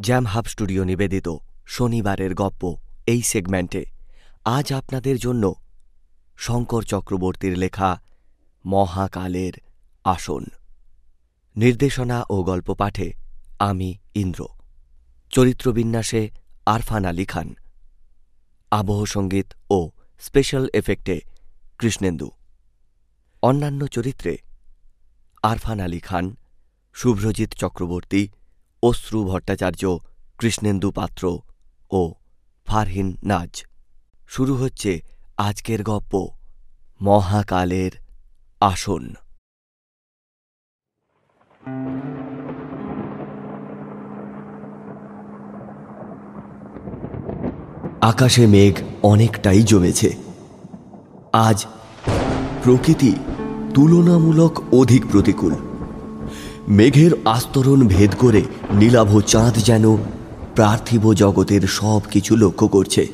Jam Hub studio নিবেদিত শনিবারের গপ্প এই সেগমেন্টে আজ আপনাদের জন্য শঙ্কর চক্রবর্তীর লেখা মহাকালের আসন। নির্দেশনা ও গল্প পাঠে আমি ইন্দ্র। চরিত্রবিন্যাসে আরফান আলী খান। আবহ সংগীত ও স্পেশাল এফেক্টে কৃষ্ণেন্দু। অন্যান্য চরিত্রে আরফান আলী খান, শুভ্রজিৎ চক্রবর্তী অশ্রু ভট্টাচার্য, কৃষ্ণেন্দু পাত্র ও ফারহিন নাজ। শুরু হচ্ছে আজকের গপ্প, মহাকালের আসন। আকাশে মেঘ অনেকটাই জমেছে। আজ প্রকৃতি তুলনামূলক অধিক প্রতিকূল। মেঘের আস্তরণ ভেদ করে নীলাভ চাঁদ যেন পার্থিব জগতের সব কিছু লক্ষ্য করছে।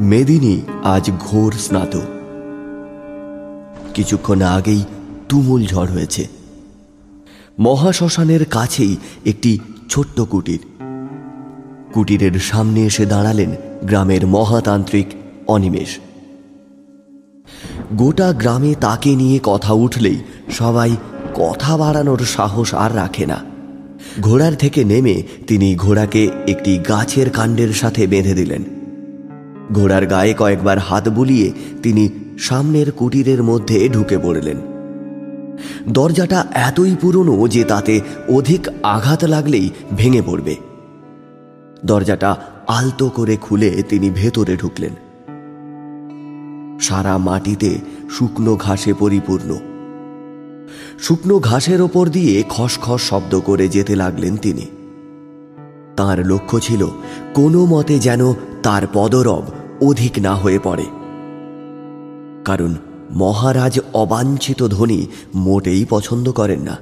মেদিনী আজ ঘোর স্নাত। কিছুক্ষণ আগেই তুমুল ঝড় হয়েছে। মহাশ্মশানের কাছেই একটি ছোট্ট কুটির। কুটিরের সামনে এসে দাঁড়ালেন গ্রামের মহাতান্ত্রিক অনিমেষ। গোটা গ্রামে তাকে নিয়ে কথা উঠলেই সবাই কথা বাড়ানোর সাহস আর রাখে না। ঘোড়ার থেকে নেমে তিনি ঘোড়াকে একটি গাছের কাণ্ডের সাথে বেঁধে দিলেন। ঘোড়ার গায়ে কয়েকবার হাত বুলিয়ে তিনি সামনের কুটিরের মধ্যে ঢুকে পড়লেন। দরজাটা এতই পুরনো যে তাতে অধিক আঘাত লাগলেই ভেঙে পড়বে। দরজাটা আলতো করে খুলে তিনি ভেতরে ঢুকলেন। সারা মাটিতে শুকনো ঘাসে পরিপূর্ণ। শুকনো ঘাসের ওপর দিয়ে খসখস শব্দ করে যেতে লাগলেন তিনি। তার লক্ষ্য ছিল কোনো মতে যেন তার পদরব অধিক না হয়ে পড়ে। কারণ মহারাজ অবাঞ্ছিত ধ্বনি মোটেই পছন্দ করেন না।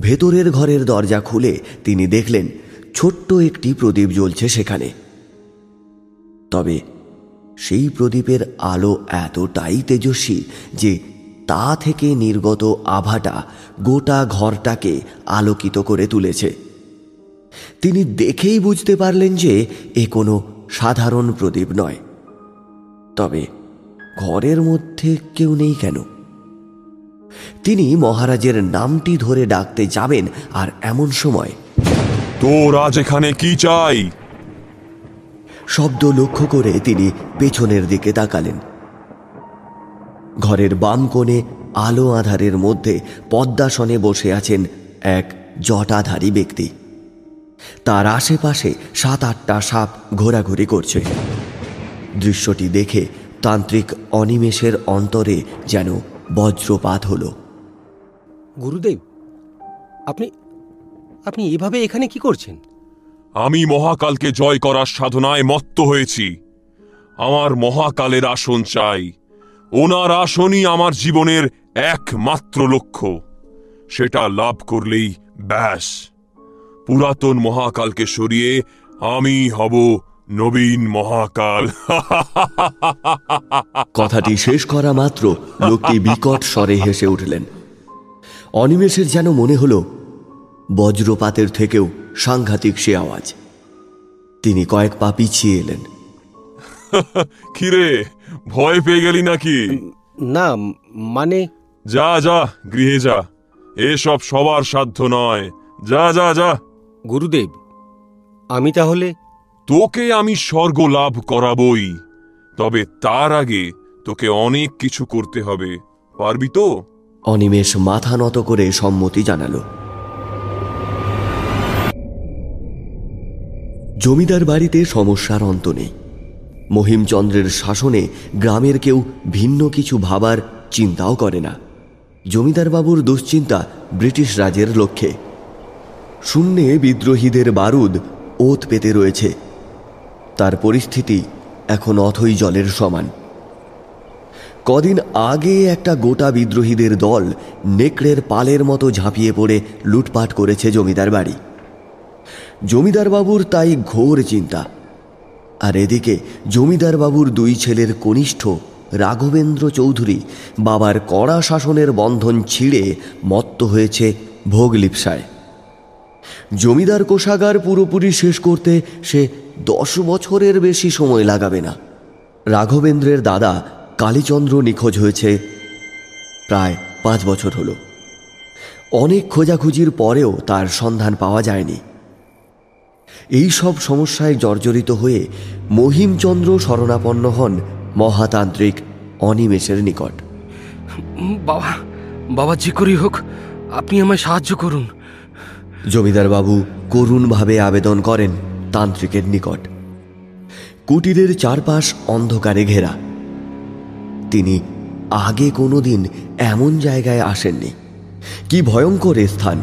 ভেতরের ঘরের দরজা খুলে তিনি দেখলেন ছোট্ট একটি প্রদীপ জ্বলছে সেখানে। তবে সেই প্রদীপের আলো এতটাই তেজস্বী যে তা থেকে নির্গত আভাটা গোটা ঘরটাকে আলোকিত করে তুলেছে। তিনি দেখেই বুঝতে পারলেন যে এ কোনো সাধারণ প্রদীপ নয়। তবে ঘরের মধ্যে কেউ নেই কেন? তিনি মহারাজের নামটি ধরে ডাকতে যাবেন আর এমন সময় তোর আজ এখানে কি চাই? শব্দ লক্ষ্য করে তিনি পেছনের দিকে তাকালেন। ঘরের বাম কোণে আলো আধারের মধ্যে পদ্মাসনে বসে আছেন এক জটাধারী ব্যক্তি। তার আশেপাশে সাত আটটা সাপ ঘোরাঘুরি করছে। দৃশ্যটি দেখে তান্ত্রিক অনিমেষের অন্তরে যেন বজ্রপাত হল। গুরুদেব আপনি আপনি এভাবে এখানে কি করছেন? আমি মহাকালকে জয় করার সাধনায় মত্ত হয়েছি। আমার মহাকালের আসন চাই। ওনার আসনই আমার জীবনের একমাত্র লক্ষ্য। সেটা লাভ করলেই ব্যাস। পুরাতন মহাকালকে সরিয়ে আমি হব নবীন মহাকাল। কথাটি শেষ করা মাত্র লোকটি বিকট স্বরে হেসে উঠলেন। অনিমেষের যেন মনে হলো বজ্রপাতের থেকেও সাংঘাতিক সে আওয়াজ। তিনি কয়েক পা পিছিয়ে এলেন। কিরে ভয় পেয়ে গেলি নাকি? না মানে? যা যা গৃহে যা। এসব সবার সাধ্য নয়। যা যা যা। গুরুদেব আমি তাহলে তোকে আমি স্বর্গ লাভ করাবই। তবে তার আগে তোকে অনেক কিছু করতে হবে। পারবি তো? অনিমেষ মাথা নত করে সম্মতি জানালো। জমিদার বাড়িতে সমস্যার অন্ত নেই। মহিমচন্দ্রের শাসনে গ্রামের কেউ ভিন্ন কিছু ভাবার চিন্তাও করে না। জমিদার বাবুর দুশ্চিন্তা ব্রিটিশ রাজের লক্ষ্যে। শূন্যে বিদ্রোহীদের বারুদ ওত পেতে রয়েছে। তার পরিস্থিতি এখন অথই জলের সমান। কদিন আগে একটা গোটা বিদ্রোহীদের দল নেকড়ের পালের মতো ঝাঁপিয়ে পড়ে লুটপাট করেছে জমিদার বাড়ি। জমিদার বাবুর তাই ঘোর চিন্তা। আর এদিকে জমিদার বাবুর দুই ছেলের কনিষ্ঠ রাঘবেন্দ্র চৌধুরী বাবার কড়া শাসনের বন্ধন ছিঁড়ে মত্ত হয়েছে ভোগলিপসায়। জমিদার কোষাগার পুরোপুরি শেষ করতে সে দশ বছরের বেশি সময় লাগাবে না। রাঘবেন্দ্রের দাদা কালীচন্দ্র নিখোঁজ হয়েছে প্রায় পাঁচ বছর হলো। অনেক খোঁজাখুঁজির পরেও তার সন্ধান পাওয়া যায়নি। এই সব সমস্যায় জর্জরিত হয়ে মহিমচন্দ্র শরণাপন্ন হন মহাতান্ত্রিক অনিমেষের নিকট। বাবা বাবা যে করেই হোক আপনি আমায় সাহায্য করুন। জমিদার বাবু করুণভাবে আবেদন করেন তান্ত্রিকের নিকট। কুটিরের চারপাশ অন্ধকারে ঘেরা। তিনি আগে কোনোদিন এমন জায়গায় আসেননি। কি ভয়ঙ্কর স্থান!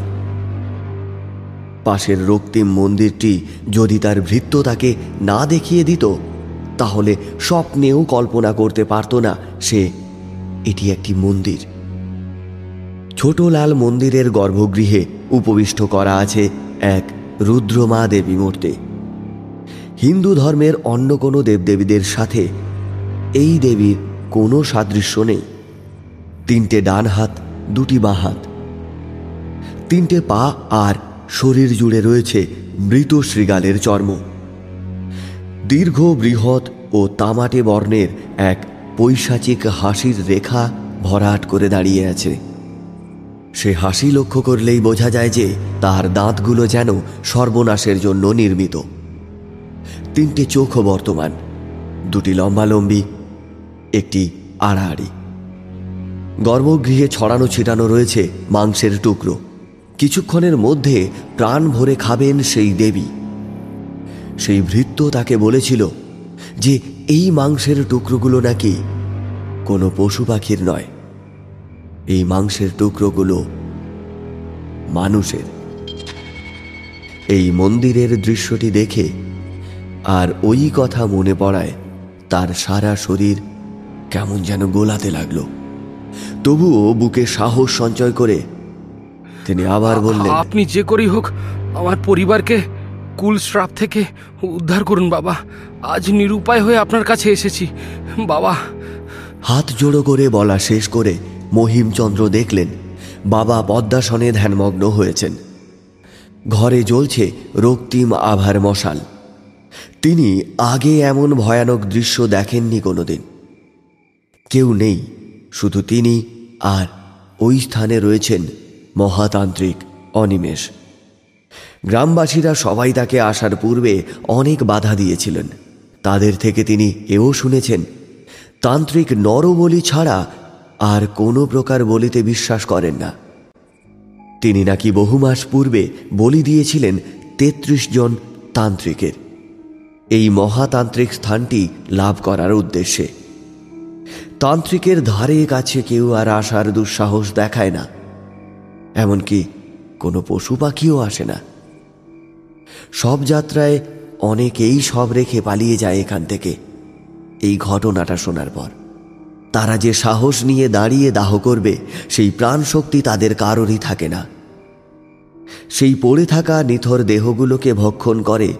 পাশের রক্তিম মন্দিরটি যদি তার ভৃত্য তাকে না দেখিয়ে দিত, তাহলে স্বপ্নেও কল্পনা করতে পারত না সে। এটি একটি মন্দির। ছোট লাল মন্দিরের গর্ভগৃহে উপবিষ্ট করা আছে এক রুদ্রমা দেবী মূর্তি। হিন্দু ধর্মের অন্য কোনো দেবদেবীদের সাথে এই দেবীর কোনো সাদৃশ্য নেই। তিনটে ডান হাত, দুটি বাঁ হাত। তিনটে পা আর শরীর জুড়ে রয়েছে মৃত শৃগালের চর্ম। দীর্ঘ, বৃহৎ ও তামাটে বর্ণের এক পৈশাচিক হাসির রেখা ভরাট করে দাঁড়িয়ে আছে। সে হাসি লক্ষ্য করলেই বোঝা যায় যে তার দাঁতগুলো যেন সর্বনাশের জন্য নির্মিত। তিনটে চোখও বর্তমান, দুটি লম্বালম্বি, একটি আড়াআড়ি। গর্ভগৃহে ছড়ানো ছিটানো রয়েছে মাংসের টুকরো। কিছুক্ষণের মধ্যে প্রাণ ভরে খাবেন সেই দেবী। সেই ভৃত্য তাকে বলেছিল যে এই মাংসের টুকরোগুলো নাকি কোনো পশু পাখির নয়। এই মাংসের টুকরোগুলো মানুষের। এই মন্দিরের দৃশ্যটি দেখে আর ওই কথা মনে পড়ায় তার সারা শরীর কেমন যেন গোলাতে লাগল। তবুও বুকে সাহস সঞ্চয় করে তিনি আবার বললেন আপনি যে করেই হোক আমার পরিবারকে কুল শ্রাপ থেকে উদ্ধার করুন বাবা। আজ নিরুপায় হয়ে আপনার কাছে এসেছি বাবা। হাত জোড়ো করে বলা শেষ করে মহিমচন্দ্র দেখলেন বাবা পদ্মাসনে ধ্যানমগ্ন হয়েছেন। ঘরে জ্বলছে রক্তিম আভার মশাল। তিনি আগে এমন ভয়ানক দৃশ্য দেখেননি কোনোদিন। কেউ নেই শুধু তিনি আর ওই স্থানে রয়েছেন মহাতান্ত্রিক, অনিমেষ। গ্রামবাসীরা সবাই তাকে আসার পূর্বে অনেক বাধা দিয়েছিলেন। তাদের থেকে তিনি এও শুনেছেন, তান্ত্রিক নরবলি ছাড়া আর কোনো প্রকার বলিতে বিশ্বাস করেন না। তিনি নাকি বহু মাস পূর্বে বলি দিয়েছিলেন তেত্রিশ জন তান্ত্রিকের। এই মহাতান্ত্রিক স্থানটি লাভ করার উদ্দেশ্যে। তান্ত্রিকের ধারে কাছে কেউ আর আসার দুঃসাহস দেখায় না। এমনকি কোনো পশু পাখিও আসে না। সব যাত্রায় অনেকেই সব রেখে পালিয়ে যায় এখান থেকে। এই ঘটনাটা শোনার পর তারা যে সাহস নিয়ে দাঁড়িয়ে দাহ করবে, সেই প্রাণ শক্তি তাদের কারোরই থাকে না। সেই পড়ে থাকা নিথর দেহগুলোকে ভক্ষণ করে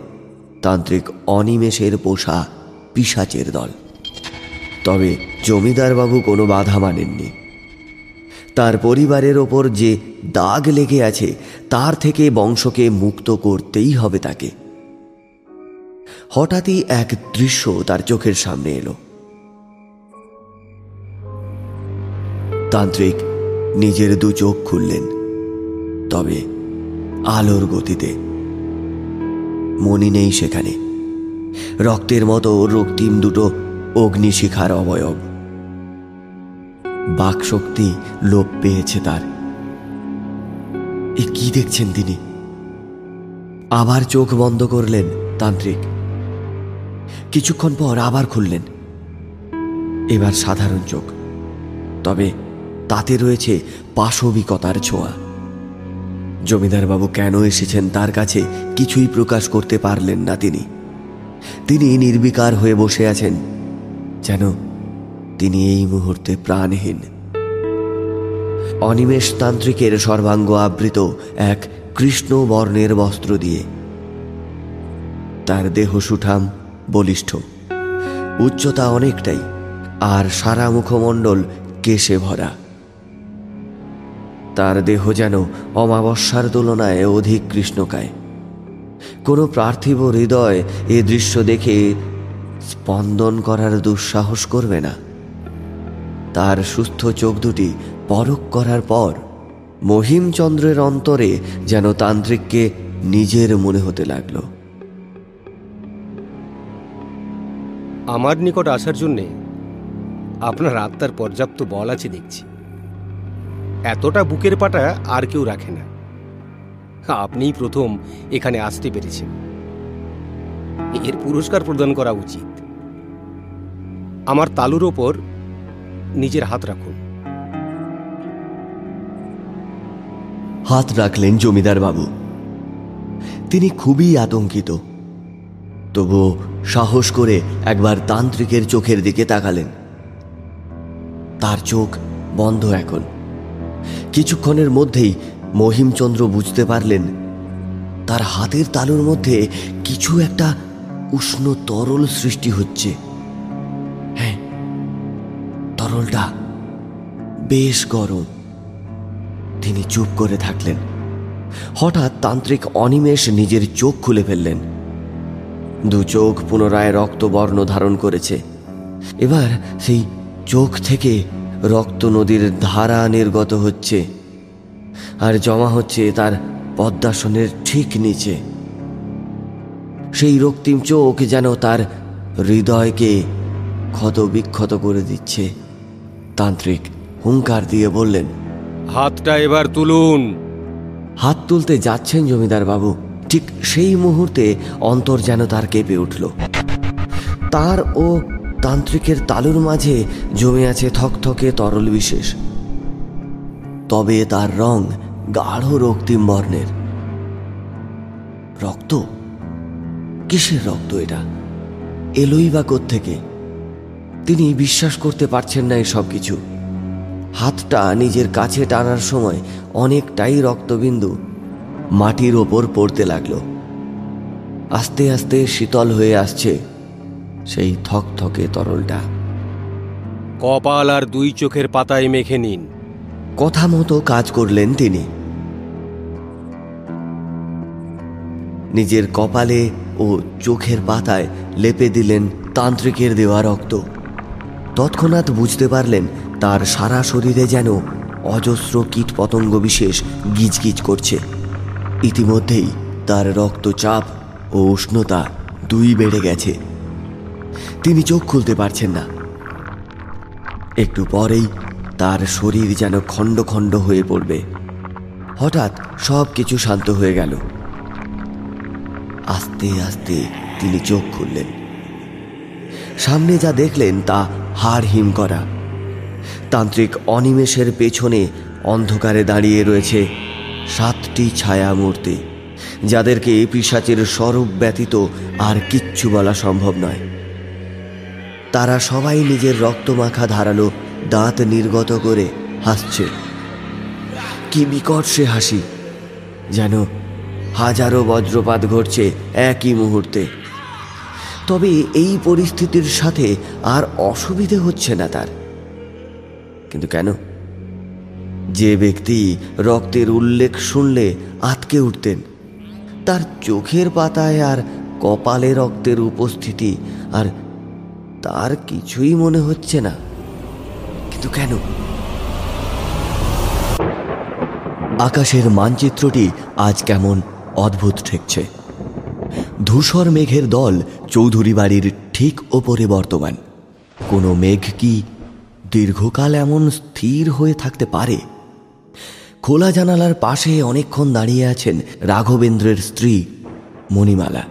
তান্ত্রিক অনিমেষের পোষা পিসাচের দল। তবে জমিদারবাবু কোনো বাধা মানেননি। তার পরিবারের ওপর যে দাগ লেগে আছে, তার থেকে বংশকে মুক্ত করতেই হবে তাকে। হঠাৎই এক দৃশ্য তার চোখের সামনে এলো। তান্ত্রিক নিজের দু চোখ খুললেন, তবে আলোর গতিতে। মনি নেই সেখানে। রক্তের মতো রক্তিম দুটো অগ্নিশিখার অবয়ব। বাকশক্তি লোপ পেয়েছে তার। এ কি দেখছেন তিনি? আবার চোখ বন্ধ করলেন তান্ত্রিক। কিছুক্ষণ পর আবার খুললেন। এবার সাধারণ চোখ। তবে তাতে রয়েছে পাশবিকতার ছোঁয়া। জমিদারবাবু কেন এসেছেন তার কাছে কিছুই প্রকাশ করতে পারলেন না তিনি। তিনি নির্বিকার হয়ে বসে আছেন। যেন তিনি এই মুহূর্তে প্রাণহীন। অনিমেষ তান্ত্রিকের সর্বাঙ্গ আবৃত এক কৃষ্ণ বর্ণের বস্ত্র দিয়ে তার দেহ সুঠাম, বলিষ্ঠ। উচ্চতা অনেকটাই, আর সারা মুখমণ্ডল কেশে ভরা। তার দেহ যেন অমাবস্যার তুলনায় অধিক কৃষ্ণকায়। কোনো পার্থিব হৃদয় এ দৃশ্য দেখে স্পন্দন করার দুঃসাহস করবে না। তার সুস্থ চোখ দুটি পরক করার পর মহিমচন্দ্রের অন্তরে যেন তান্ত্রিককে নিজের মনে হতে লাগল। আমার নিকট আসার জন্যে আপনার আত্মার পর্যাপ্ত বল আছে দেখছি। এতটা বুকের পাটা আর কেউ রাখে না। আপনিই প্রথম এখানে আসতে পেরেছেন। এর পুরস্কার প্রদান করা উচিত। আমার তালুর ওপর নিজের হাত রাখুন। হাত রাখলেন জমিদার বাবু। তিনি খুবই আতঙ্কিত। তবুও সাহস করে একবার তান্ত্রিকের চোখের দিকে তাকালেন। তার চোখ বন্ধ এখন। কিছুক্ষণের মধ্যেই মহিমচন্দ্র বুঝতে পারলেন, তার হাতের তালুর মধ্যে কিছু একটা উষ্ণ তরল সৃষ্টি হচ্ছে। তরলটা বেশ গরম। তিনি চুপ করে থাকলেন। হঠাৎ তান্ত্রিক অনিমেষ নিজের চোখ খুলে ফেললেন। দু চোখ পুনরায় রক্তবর্ণ ধারণ করেছে। এবার সেই চোখ থেকে রক্ত নদীর ধারা নির্গত হচ্ছে আর জমা হচ্ছে তার পদ্মাসনের ঠিক নিচে। সেই রক্তিম চোখ যেন তার হৃদয়কে ক্ষত বিক্ষত করে দিচ্ছে। তান্ত্রিক হুঙ্কার দিয়ে বললেন হাতটা এবার তুলুন। হাত তুলতে যাচ্ছেন জমিদার বাবু। ঠিক সেই মুহূর্তে অন্তর যেন তার কেঁপে উঠল। তার ও তান্ত্রিকের তালুর মাঝে জমে আছে থকথকে তরল বিশেষ। তবে তার রং গাঢ় রক্তিম বর্ণের। রক্ত? কিসের রক্ত এটা? এলোই বা থেকে তিনি বিশ্বাস করতে পারছেন না এসব কিছু। হাতটা নিজের কাছে টানার সময় অনেকটাই রক্তবিন্দু মাটির ওপর পড়তে লাগল। আস্তে আস্তে শীতল হয়ে আসছে সেই থকথকে তরলটা। কপাল আর দুই চোখের পাতায় মেখে নিন। কথা মতো কাজ করলেন তিনি। নিজের কপালে ও চোখের পাতায় লেপে দিলেন তান্ত্রিকের দেওয়া রক্ত। তৎক্ষণাৎ বুঝতে পারলেন তার সারা শরীরে যেন অজস্র কীট পতঙ্গ বিশেষ গিজগিজ করছে। ইতিমধ্যেই তার রক্তচাপ ও উষ্ণতা দুই বেড়ে গেছে। তিনি চোখ খুলতে পারছেন না। একটু পরেই তার শরীর যেন খণ্ড খণ্ড হয়ে পড়বে। হঠাৎ সব কিছু শান্ত হয়ে গেল। আস্তে আস্তে তিনি চোখ খুললেন। সামনে যা দেখলেন তা হাড় হিম করা। তান্ত্রিক অনিমেষের পেছনে অন্ধকারে দাঁড়িয়ে রয়েছে সাতটি ছায়া মূর্তি যাদেরকে পিসাচের স্বরূপ ব্যতীত আর কিচ্ছু বলা সম্ভব নয়। তারা সবাই নিজের রক্তমাখা ধারালো দাঁত নির্গত করে হাসছে। কি বিকট সে হাসি, যেন হাজারো বজ্রপাত ঘটছে একই মুহূর্তে। তবে এই পরিস্থিতির সাথে আর অসুবিধে হচ্ছে না তার। কিন্তু কেন? যে ব্যক্তি রক্তের উল্লেখ শুনলে আটকে উঠতেন, তার চোখের পাতায় আর কপালে রক্তের উপস্থিতি আর তার কিছুই মনে হচ্ছে না। কিন্তু কেন? আকাশের মানচিত্রটি আজ কেমন অদ্ভুত ঠেকছে। ধূসর মেঘের দল চৌধুরী বাড়ির ঠিক ওপরে বর্তমান। কোনো মেঘ কি দীর্ঘকাল এমন স্থির হয়ে থাকতে পারে? খোলা জানালার পাশে অনেকক্ষণ দাঁড়িয়ে আছেন রাঘবেন্দ্রের স্ত্রী মণিমালা।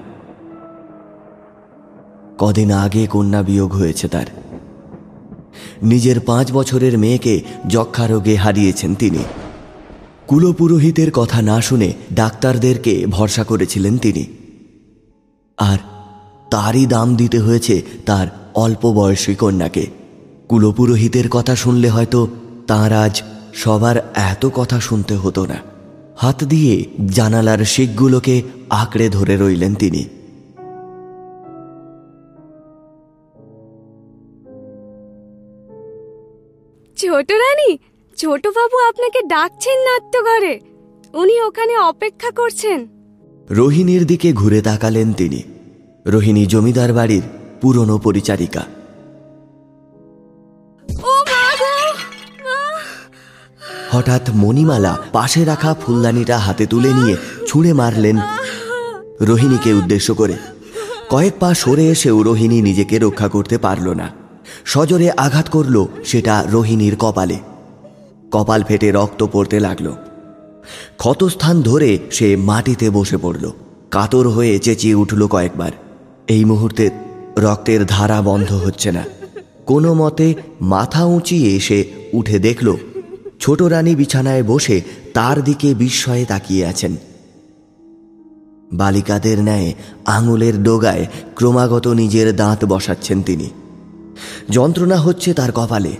কদিন আগে কন্যা বিয়োগ হয়েছে তার। নিজের পাঁচ বছরের মেয়েকে যক্ষা রোগে হারিয়েছেন তিনি। কুলপুরোহিতের কথা না শুনে ডাক্তারদেরকে ভরসা করেছিলেন তিনি। আর তারই দাম দিতে হয়েছে তার অল্প বয়সী কন্যাকে। কুলপুরোহিতের কথা শুনলে হয়তো তাঁর আজ সবার এত কথা শুনতে হতো না। হাত দিয়ে জানালার শিখগুলোকে আঁকড়ে ধরে রইলেন তিনি। ছোট রানী ছোট বাবু আপনাকে ডাকছেন নাট্যঘরে। উনি ওখানে অপেক্ষা করছেন। রোহিণীর দিকে ঘুরে তাকালেন তিনি। রোহিণী জমিদার বাড়ির পুরনো পরিচারিকা। হঠাৎ মণিমালা পাশে রাখা ফুলদানিটা হাতে তুলে নিয়ে ছুঁড়ে মারলেন রোহিণীকে উদ্দেশ্য করে। কয়েক পা সরে এসেও রোহিণী নিজেকে রক্ষা করতে পারল না। সজোরে আঘাত করল সেটা রোহিণীর কপালে। কপাল ফেটে রক্ত পড়তে লাগল। ক্ষতস্থান ধরে সে মাটিতে বসে পড়ল। কাতর হয়ে চেঁচিয়ে উঠল কয়েকবার। এই মুহূর্তে রক্তের ধারা বন্ধ হচ্ছে না। কোনো মতে মাথা উঁচিয়ে সে উঠে দেখল, ছোট রানী বিছানায় বসে তার দিকে বিস্ময়ে তাকিয়ে আছেন। বালিকাদের ন্যায় আঙুলের ডোগায় ক্রমাগত নিজের দাঁত বসাচ্ছেন তিনি। যন্ত্রণা হচ্ছে তার কপালে।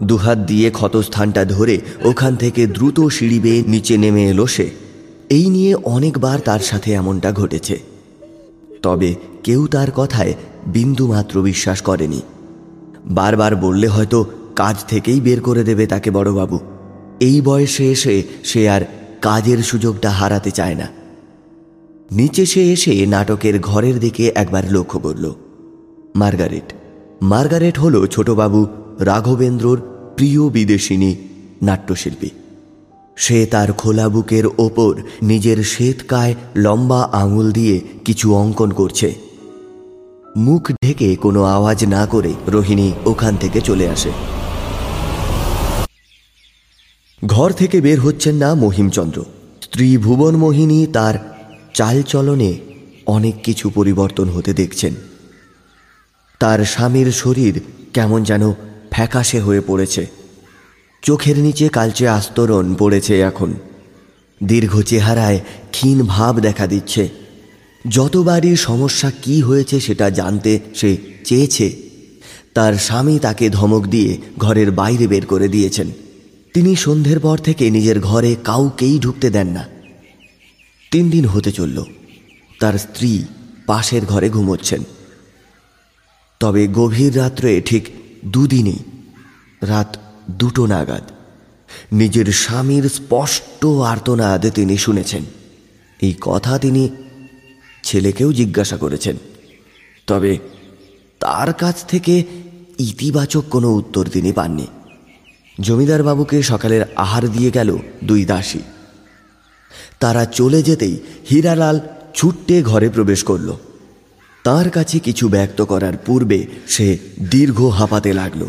দুহাত দিয়ে ক্ষতস্থানটা ধরে ওখান থেকে দ্রুত সিঁড়ি বেয়ে নিচে নেমে এলো সে। এই নিয়ে অনেকবার তার সাথে এমনটা ঘটেছে। তবে কেউ তার কথায় বিন্দুমাত্র বিশ্বাস করেনি। বারবার বললে হয়তো কাজ থেকেই বের করে দেবে তাকে বড়বাবু। এই বয়সে এসে সে আর কাজের সুযোগটা হারাতে চায় না। নিচে সে এসে নাটকের ঘরের দিকে একবার লক্ষ্য করল। মার্গারেট। মার্গারেট হল ছোটবাবু রাঘবেন্দ্রর প্রিয় বিদেশিনী নাট্যশিল্পী। সে তার খোলা বুকের ওপর নিজের শ্বেতকায় লম্বা আঙুল দিয়ে কিছু অঙ্কন করছে। মুখ ঢেকে কোনো আওয়াজ না করে রোহিণী ওখান থেকে চলে আসে। ঘর থেকে বের হচ্ছেন না মহিমচন্দ্র। স্ত্রী ভুবন মোহিনী তার চালচলনে অনেক কিছু পরিবর্তন হতে দেখছেন। তার স্বামীর শরীর কেমন যেন ফ্যাকাশে হয়ে পড়েছে। চোখের নিচে কালচে আস্তরণ পড়েছে এখন। দীর্ঘ চেহারায় ক্ষীণ ভাব দেখা দিচ্ছে। যতবারই সমস্যা কি হয়েছে সেটা জানতে সে চেয়েছে। তার স্বামী তাকে ধমক দিয়ে ঘরের বাইরে বের করে দিয়েছেন। তিনি সন্ধ্যের পর থেকে নিজের ঘরে কাউকেই ঢুকতে দেন না। তিন দিন হতে চলল। তার স্ত্রী পাশের ঘরে ঘুমোচ্ছেন। তবে গভীর রাত্রে ঠিক দুদিনই, রাত দুটো নাগাদ, নিজের স্বামীর স্পষ্ট আর্তনাদ তিনি শুনেছেন। এই কথা তিনি ছেলেকেও জিজ্ঞাসা করেছেন। তবে তার কাছ থেকে ইতিবাচক কোনো উত্তর তিনি পাননি। জমিদার বাবুকে সকালের আহার দিয়ে গেল দুই দাসী। তারা চলে যেতেই হীরালাল ছুট্টে ঘরে প্রবেশ করল। তার কাছে কিছু ব্যক্ত করার পূর্বে সে দীর্ঘ হাঁপাতে লাগল।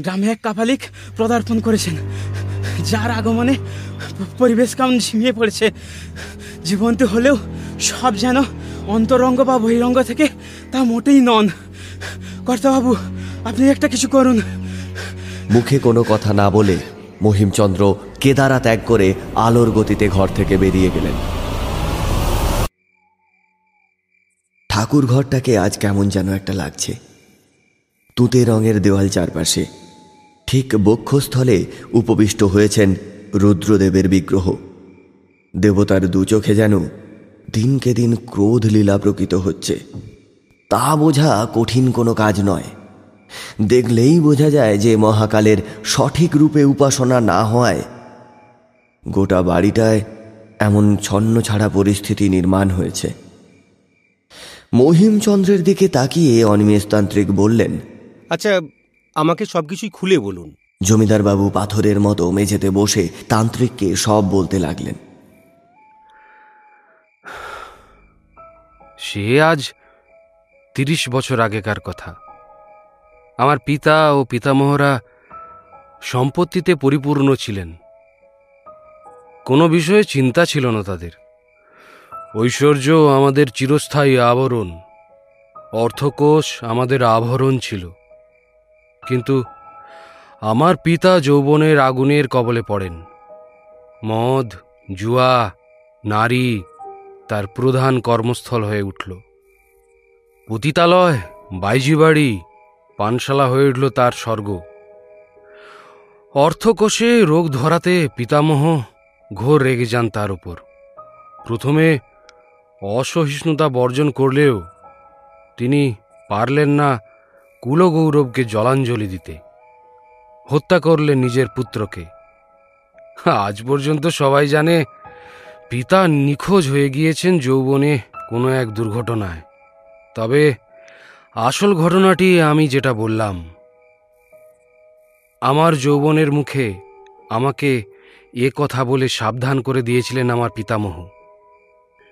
গ্রামে এক কাপালিক পদার্পণ করেছেন। যার আগমনে পরিবেশ কেমন ঝিমিয়ে পড়েছে। জীবন্ত হলেও সব যেন অন্তরঙ্গ বা বহিরঙ্গ থেকে তা মোটেই নন। কর্তাবাবু আপনি একটা কিছু করুন। মুখে কোনো কথা না বলে মহিমচন্দ্র কেদারা ত্যাগ করে আলোর গতিতে ঘর থেকে বেরিয়ে গেলেন। ঠাকুর ঘরটাকে আজ কেমন যেন একটা লাগছে। তুতে রঙের দেওয়াল চারপাশে। ঠিক বক্ষস্থলে উপবিষ্ট হয়েছেন রুদ্রদেবের বিগ্রহ। দেবতার দু চোখে যেন দিনকে দিন ক্রোধ লীলা প্রকৃত হচ্ছে। তা বোঝা কঠিন কোনো কাজ নয়। দেখলেই বোঝা যায় যে মহাকালের সঠিক রূপে উপাসনা না হওয়ায় গোটা বাড়িটায় এমন ছন্ন ছাড়া পরিস্থিতি নির্মাণ হয়েছে। মহিমচন্দ্রের দিকে তাকিয়ে অনিমেষতান্ত্রিক বললেন আচ্ছা আমাকে সব কিছুই খুলে বলুন। জমিদারবাবু পাথরের মতো মেঝেতে বসে তান্ত্রিককে সব বলতে লাগলেন। সে আজ তিরিশ বছর আগেকার কথা। আমার পিতা ও পিতামহরা সম্পত্তিতে পরিপূর্ণ ছিলেন। কোনো বিষয়ে চিন্তা ছিল না তাদের। ঐশ্বর্য আমাদের চিরস্থায়ী আবরণ। অর্থকোষ আমাদের আভরণ ছিল। কিন্তু আমার পিতা যৌবনের আগুনের কবলে পড়েন। মদ, জুয়া, নারী তার প্রধান কর্মস্থল হয়ে উঠল। পতিতালয় বাইজি বাড়ি পানশালা হয়ে উঠল তার স্বর্গ। অর্থকোষে রোগ ধরাতে পিতামহ ঘোর রেগে যান তার উপর। প্রথমে অসহিষ্ণুতা বর্জন করলেও তিনি পারলেন না কুলগৌরবকে জলাঞ্জলি দিতে। হত্যা করলেন নিজের পুত্রকে। আজ পর্যন্ত সবাই জানে, পিতা নিখোঁজ হয়ে গিয়েছেন যৌবনে কোনো এক দুর্ঘটনায়। তবে আসল ঘটনাটি আমি যেটা বললাম, আমার যৌবনের মুখে আমাকে এ কথা বলে সাবধান করে দিয়েছিলেন আমার পিতামহ।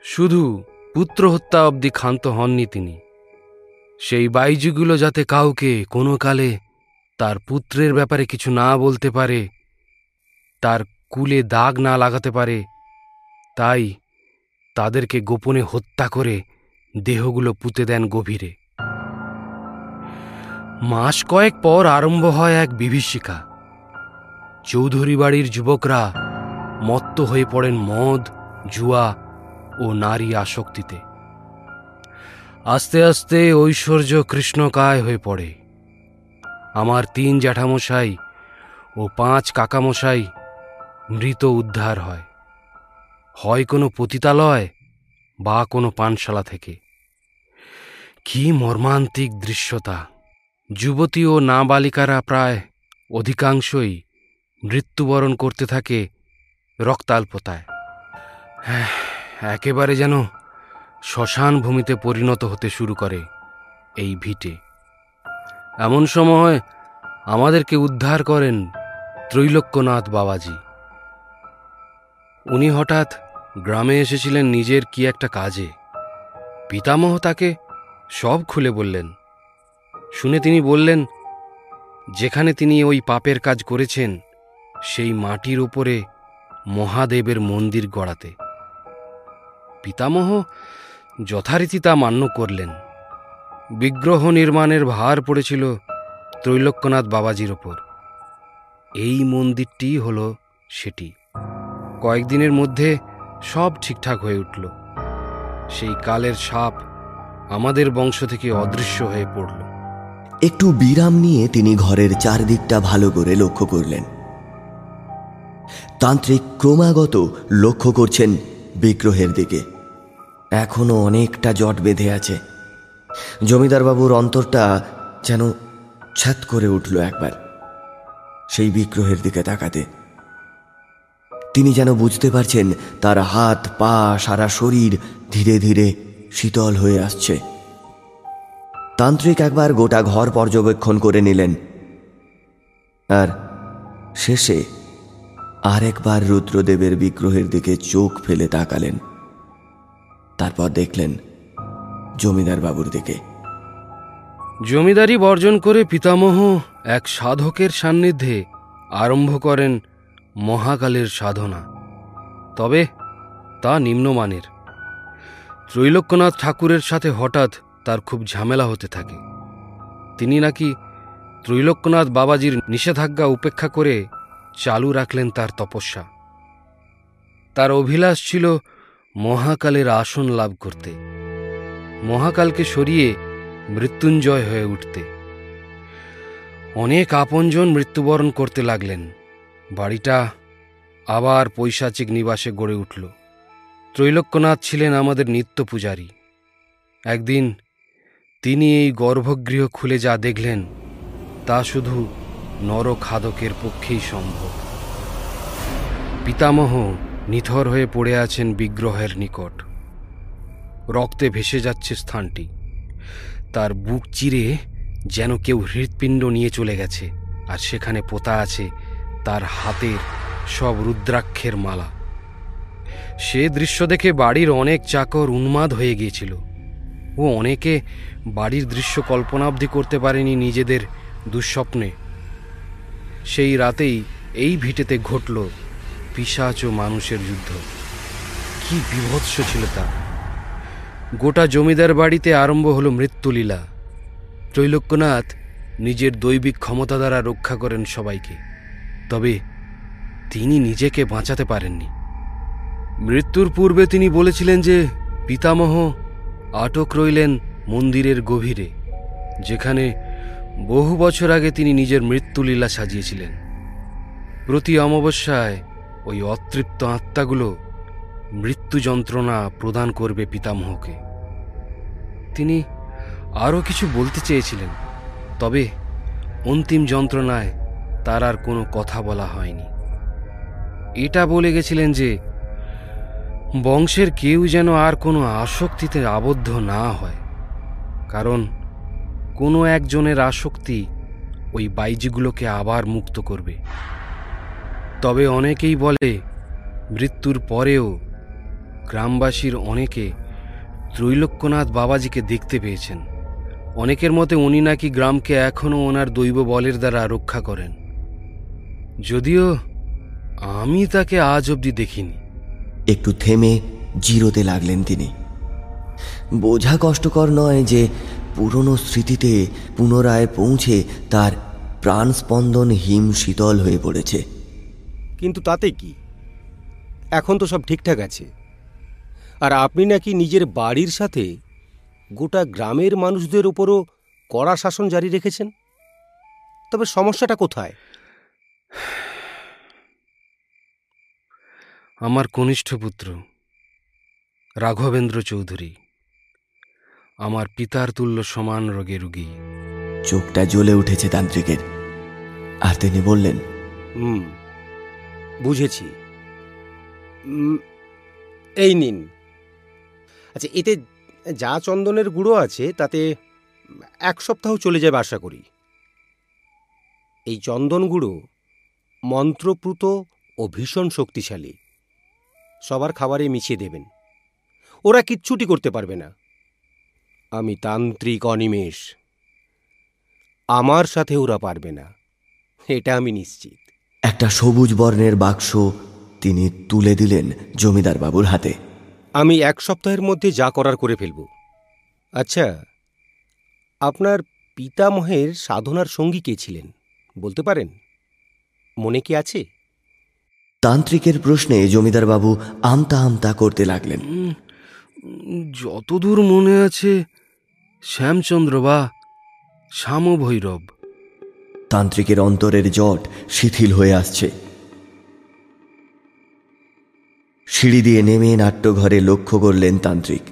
শুধু পুত্র হত্যা অবধি ক্ষান্ত হননি তিনি। সেই বাইজুগুলো যাতে কাউকে কোনো কালে তার পুত্রের ব্যাপারে কিছু না বলতে পারে, তার কুলে দাগ না লাগাতে পারে, তাই তাদেরকে গোপনে হত্যা করে দেহগুলো পুঁতে দেন গভীরে। মাস কয়েক পর আরম্ভ হয় এক বিভীষিকা। চৌধুরী বাড়ির যুবকরা মত্ত হয়ে পড়েন মদ, জুয়া ও নারী আসক্তিতে। আস্তে আস্তে ঐশ্বর্য কৃষ্ণকায় হয়ে পড়ে। আমার তিন জ্যাঠামশাই ও পাঁচ কাকামশাই মৃত উদ্ধার হয়। হয় কোনো পতিতালয় বা কোনো পানশালা থেকে। কি মর্মান্তিক দৃশ্যতা। যুবতী ও নাবালিকারা প্রায় অধিকাংশই মৃত্যুবরণ করতে থাকে রক্তাল্পতায়। হ্যাঁ, একেবারে যেন শ্মশান ভূমিতে পরিণত হতে শুরু করে এই ভিটে। এমন সময় আমাদেরকে উদ্ধার করেন ত্রৈলোক্যনাথ বাবাজি। উনি হঠাৎ গ্রামে এসেছিলেন নিজের কি একটা কাজে। পিতামহ তাকে সব খুলে বললেন। শুনে তিনি বললেন, যেখানে তিনি ওই পাপের কাজ করেছেন, সেই মাটির ওপরে মহাদেবের মন্দির গড়াতে। পিতামহ যথারীতি তা মান্য করলেন। বিগ্রহ নির্মাণের ভার পড়েছিল ত্রৈলোক্যনাথ বাবাজির ওপর। এই মন্দিরটি হল সেটি। কয়েকদিনের মধ্যে সব ঠিকঠাক হয়ে উঠল। সেই কালের সাপ আমাদের বংশ থেকে অদৃশ্য হয়ে পড়ল। একটু বিরাম নিয়ে তিনি ঘরের চারদিকটা ভালো করে লক্ষ্য করলেন। তান্ত্রিক ক্রমাগত লক্ষ্য করছেন বিগ্রহের দিকে। এখনও অনেকটা জট বেঁধে আছে। জমিদারবাবুর অন্তরটা যেন ছাত করে উঠল একবার সেই বিগ্রহের দিকে তাকাতে। তিনি যেন বুঝতে পারছেন, তার হাত, পা, সারা শরীর ধীরে ধীরে শীতল হয়ে আসছে। তান্ত্রিক একবার গোটা ঘর পর্যবেক্ষণ করে নিলেন। আর শেষে আরেকবার রুদ্রদেবের বিগ্রহের দিকে চোখ ফেলে তাকালেন। তারপর দেখলেন জমিদার বাবুর দিকে। জমিদারি বর্জন করে পিতামহ এক সাধকের সান্নিধ্যে আরম্ভ করেন মহাকালের সাধনা। তবে তা নিম্নমানের। ত্রৈলোক্যনাথ ঠাকুরের সাথে হঠাৎ তার খুব ঝামেলা হতে থাকে। তিনি নাকি ত্রৈলোক্যনাথ বাবাজির নিষেধাজ্ঞা উপেক্ষা করে চালু রাখলেন তার তপস্যা। তার অভিলাষ ছিল মহাকালের আসন লাভ করতে, মহাকালকে সরিয়ে মৃত্যুঞ্জয় হয়ে উঠতে। অনেক আপনজন মৃত্যুবরণ করতে লাগলেন। বাড়িটা আবার পৈশাচিক নিবাসে গড়ে উঠল। ত্রৈলোক্যনাথ ছিলেন আমাদের নিত্য পূজারী। একদিন তিনি এই গর্ভগৃহ খুলে যা দেখলেন, তা শুধু নরখাদকের পক্ষেই সম্ভব। পিতামহ নিথর হয়ে পড়ে আছেন বিগ্রহের নিকট। রক্তে ভেসে যাচ্ছে স্থানটি। তার বুক চিরে যেন কেউ হৃৎপিণ্ড নিয়ে চলে গেছে, আর সেখানে পোতা আছে তার হাতের সব রুদ্রাক্ষের মালা। সে দৃশ্য দেখে বাড়ির অনেক চাকর উন্মাদ হয়ে গিয়েছিল। ও অনেকে বাড়ির দৃশ্য কল্পনাবধি করতে পারেনি নিজেদের দুঃস্বপ্নে। সেই রাতেই এই ভিটেতে ঘটল পিসাচ ও মানুষের যুদ্ধ। কি বিভৎস ছিল তা। গোটা জমিদার বাড়িতে আরম্ভ হলো মৃত্যুলীলা। ত্রৈলোক্যনাথ নিজের দৈবিক ক্ষমতা দ্বারা রক্ষা করেন সবাইকে। তবে তিনি নিজেকে বাঁচাতে পারেননি। মৃত্যুর পূর্বে তিনি বলেছিলেন যে, পিতামহ আটক রইলেন মন্দিরের গভীরে, যেখানে বহু বছর আগে তিনি নিজের মৃত্যুলীলা সাজিয়েছিলেন। প্রতি অমাবস্যায় ওই অতৃপ্ত আত্মাগুলো মৃত্যু যন্ত্রণা প্রদান করবে পিতামহকে। তিনি আরও কিছু বলতে চেয়েছিলেন, তবে অন্তিম যন্ত্রণায় তার আর কোনো কথা বলা হয়নি। এটা বলে গেছিলেন যে, বংশের কেউ যেন আর কোনো আসক্তিতে আবদ্ধ না হয়, কারণ কোনো একজনের আসক্তি ওই বাইজিগুলোকে আবার মুক্ত করবে। তবে অনেকেই বলে, মৃত্যুর পরেও গ্রামবাসীর অনেকে ত্রৈলোক্যনাথ বাবাজিকে দেখতে পেয়েছেন। অনেকের মতে উনি নাকি গ্রামকে এখনও ওনার দৈব বলের দ্বারা রক্ষা করেন। যদিও আমি তাকে আজ অবধি দেখিনি। একটু থেমে জিরোতে লাগলেন তিনি। বোঝা কষ্টকর নয় যে পুরনো স্মৃতিতে পুনরায় পৌঁছে তার প্রাণস্পন্দন হিম শীতল হয়ে পড়েছে। কিন্তু তাতে কি? এখন তো সব ঠিকঠাক আছে। আর আপনি নাকি নিজের বাড়ির সাথে গোটা গ্রামের মানুষদের উপরও কড়া শাসন জারি রেখেছেন? তবে সমস্যাটা কোথায়? আমার কনিষ্ঠ পুত্র রাঘবেন্দ্র চৌধুরী। আমার পিতার তুল্য সমান রোগে রুগী। চোখটা জ্বলে উঠেছে তান্ত্রিকের। আর তিনি বললেন হুম বুঝেছি। এই নিন। আচ্ছা এতে যা চন্দনের গুঁড়ো আছে তাতে এক সপ্তাহ চলে যাবে আশা করি। এই চন্দন গুঁড়ো মন্ত্রপ্রুত ও ভীষণ শক্তিশালী। সবার খাবারে মিশিয়ে দেবেন। ওরা কিচ্ছুটি করতে পারবে না। আমি তান্ত্রিক অনিমেষ। আমার সাথে ওরা পারবে না। এটা আমি নিশ্চিত। একটা সবুজ বর্ণের বাক্স তিনি তুলে দিলেন জমিদার বাবুর হাতে। আমি এক সপ্তাহের মধ্যে যা করার করে ফেলব। আচ্ছা আপনার পিতামহের সাধনার সঙ্গী কে ছিলেন বলতে পারেন? মনে কি আছে? তান্ত্রিকের প্রশ্নে জমিদার বাবু আমতা আমতা করতে লাগলেন। যতদূর মনে আছে শ্যামচন্দ্র বা শ্যামভৈরব তান্ত্রিকের অন্তরের জট শিথিল হয়ে আসছে সিঁড়ি দিয়ে নেমে নাট্যঘরে লক্ষ্য করলেন তান্ত্রিক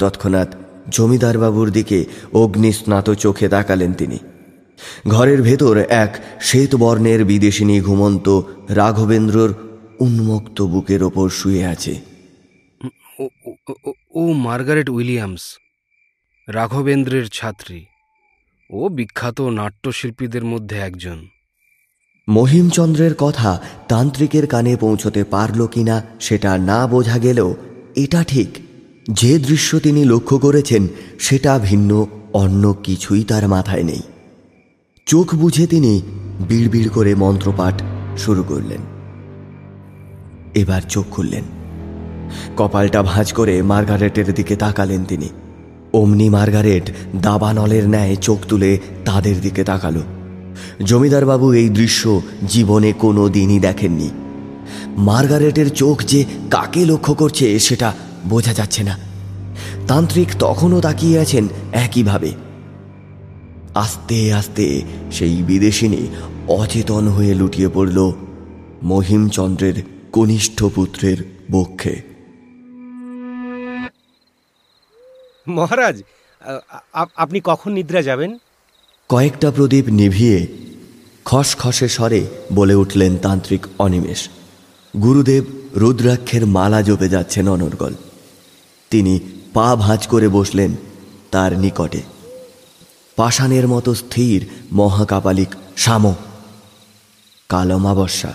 তৎক্ষণাৎ জমিদার বাবুর দিকে অগ্নিস্নাত চোখে তাকালেন তিনি ঘরের ভেতর এক শ্বেতবর্ণের বিদেশিনী ঘুমন্ত রাঘবেন্দ্রর উন্মুক্ত বুকের ওপর শুয়ে আছে ও মার্গারেট উইলিয়ামস রাঘবেন্দ্রের ছাত্রী ও বিখ্যাত নাট্যশিল্পীদের মধ্যে একজন। মহিমচন্দ্রের কথা তান্ত্রিকের কানে পৌঁছতে পারল কিনা সেটা না বোঝা গেলেও এটা ঠিক। যে দৃশ্য তিনি লক্ষ্য করেছেন সেটা ভিন্ন, অন্য কিছুই তার মাথায় নেই। চোখ বুঝে তিনি বিড়বিড় করে মন্ত্রপাঠ শুরু করলেন। এবার চোখ খুললেন। কপালটা ভাঁজ করে মার্গারেটের দিকে তাকালেন তিনি। অমনি মার্গারেট দাবানলের ন্যায় চোখ তুলে তাদের দিকে তাকালো। জমিদারবাবু এই দৃশ্য জীবনে কোনো দিনই দেখেননি। মার্গারেটের চোখ যে কাকে লক্ষ্য করছে সেটা বোঝা যাচ্ছে না। তান্ত্রিক তখনও তাকিয়ে আছেন একইভাবে। আস্তে আস্তে সেই বিদেশিনী অচেতন হয়ে লুটিয়ে পড়ল মহিমচন্দ্রের কনিষ্ঠ পুত্রের বক্ষে। মহারাজ আপনি কখন নিদ্রা যাবেন? কয়েকটা প্রদীপ নিভিয়ে খসখসে স্বরে বলে উঠলেন তান্ত্রিক অনিমেষ। গুরুদেব রুদ্রাক্ষের মালা জপে যাচ্ছেন অনর্গল। তিনি পা ভাঁজ করে বসলেন তার নিকটে। পাষাণের মতো স্থির মহাকাপালিক শাম কাল অমাবস্যা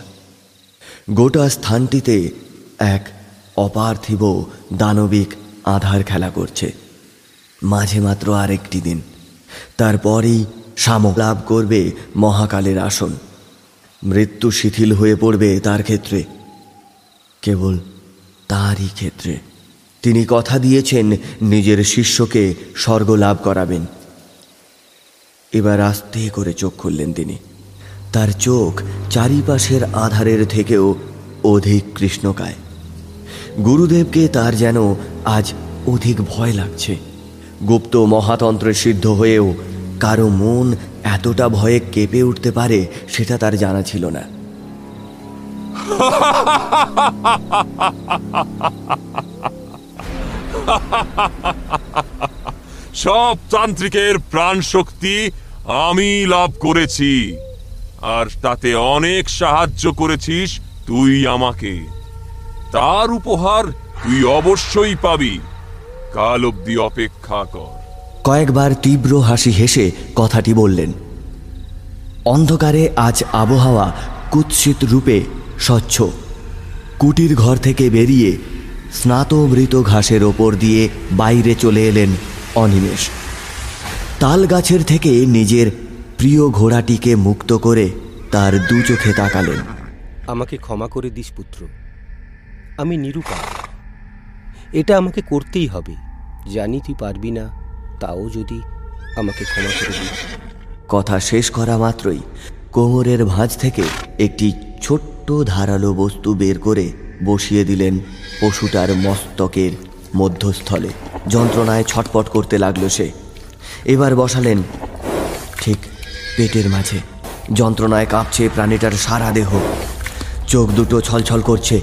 গোটা স্থানটিতে এক অপার্থিব দানবিক আধার খেলা করছে। মাঝে মাত্র আরেকটি দিন। তারপরেই শাম লাভ করবে মহাকালের আসন। মৃত্যু শিথিল হয়ে পড়বে তার ক্ষেত্রে। কেবল তারই ক্ষেত্রে। তিনি কথা দিয়েছেন, নিজের শিষ্যকে স্বর্গ লাভ করাবেন। এবার আস্তে করে চোখ খুললেন তিনি। তার চোখ চারিপাশের আধারের থেকেও অধিক কৃষ্ণকায়। গুরুদেবকে তার যেন আজ অধিক ভয় লাগছে। গুপ্ত মহাতন্ত্রে সিদ্ধ হয়েও কারও মন এতটা ভয়ে কেঁপে উঠতে পারে সেটা তার জানা ছিল না। সব তান্ত্রিকের প্রাণ শক্তি আমি লাভ করেছি। আর তাতে অনেক সাহায্য করেছিস তুই আমাকে। তার উপহার তুই অবশ্যই পাবি। কাল অব্দি অপেক্ষা কর। কয়েকবার তীব্র হাসি হেসে কথাটি বললেন অন্ধকারে আজ আবহাওয়া কুৎসিত রূপে স্বচ্ছ। কুটির ঘর থেকে বেরিয়ে স্নাতমৃত ঘাসের ওপর দিয়ে বাইরে চলে এলেন অনিমেষ। তাল গাছের থেকে নিজের প্রিয় ঘোড়াটিকে মুক্ত করে তার দু চোখে তাকালেন। আমাকে ক্ষমা করে দিস পুত্র। আমি নিরুপায়। এটা আমাকে করতেই হবে। জানি তুই পারবি না, তাও যদি আমাকে ক্ষমা করে দিস। কথা শেষ করা মাত্রই কোমরের ভাঁজ থেকে একটি ছোট্ট ধারালো বস্তু বের করে বসিয়ে দিলেন পশুটার মস্তকের মধ্যস্থলে। যন্ত্রণায় ছটপট করতে লাগল সে। এবার বসালেন ঠিক পেটের মাঝে। যন্ত্রণায় কাঁপছে প্রাণীটার সারা দেহ। চোখ দুটো ছলছল করছে।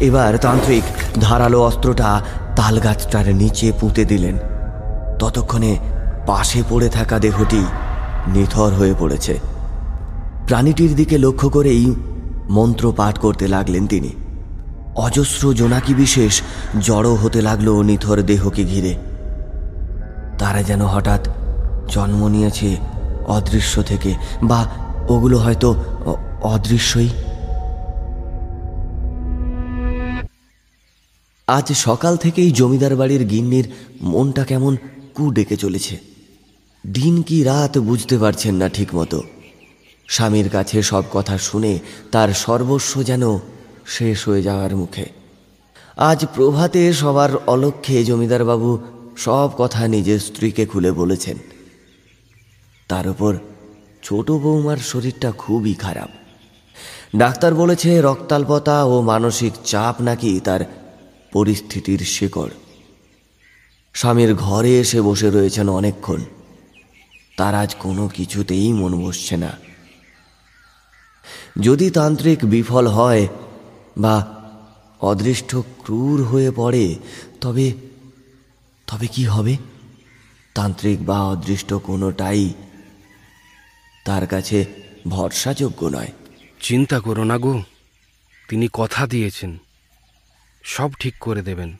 এবার তান্ত্রিক ধারালো অস্ত্রটা তালগাছটার নিচে পুঁতে দিলেন। ততক্ষণে পাশে পড়ে থাকা দেহটি নিথর হয়ে পড়েছে। প্রাণীটির দিকে লক্ষ্য করেই মন্ত্র পাঠ করতে লাগলেন তিনি। অজস্র জোনাকি বিশেষ জড়ো হতে লাগল নিথর দেহকে ঘিরে। তারা যেন হঠাৎ জন্ম নিয়েছে অদৃশ্য থেকে, বা ওগুলো হয়তো অদৃশ্যই। আজ সকাল থেকেই জমিদার বাড়ির গিন্নির মনটা কেমন কু ডেকে চলেছে। দিন কি রাত বুঝতে পারছেন না ঠিকমতো। স্বামীর কাছে সব কথা শুনে তার সর্বস্ব যেন শেষ হয়ে যাওয়ার মুখে। আজ প্রভাতে সবার অলক্ষ্যে জমিদারবাবু সব কথা নিজের স্ত্রীকে খুলে বলেছেন। তার উপর ছোট বৌমার শরীরটা খুবই খারাপ। ডাক্তার বলেছে রক্তাল্পতা ও মানসিক চাপ নাকি তার পরিস্থিতির শিকড়। স্বামীর ঘরে এসে বসে রয়েছেন অনেকক্ষণ। তার আজ কোনো কিছুতেই মন বসছে না। যদি তান্ত্রিক বিফল হয় বা অদৃষ্ট ক্রূর হয়ে পড়ে, তবে তবে কি হবে? তান্ত্রিক বা অদৃষ্ট কোনোটাই তার কাছে ভরসাযোগ্য নয়। চিন্তা করো না গো, তিনি কথা দিয়েছেন। সব ঠিক করে দেবেন।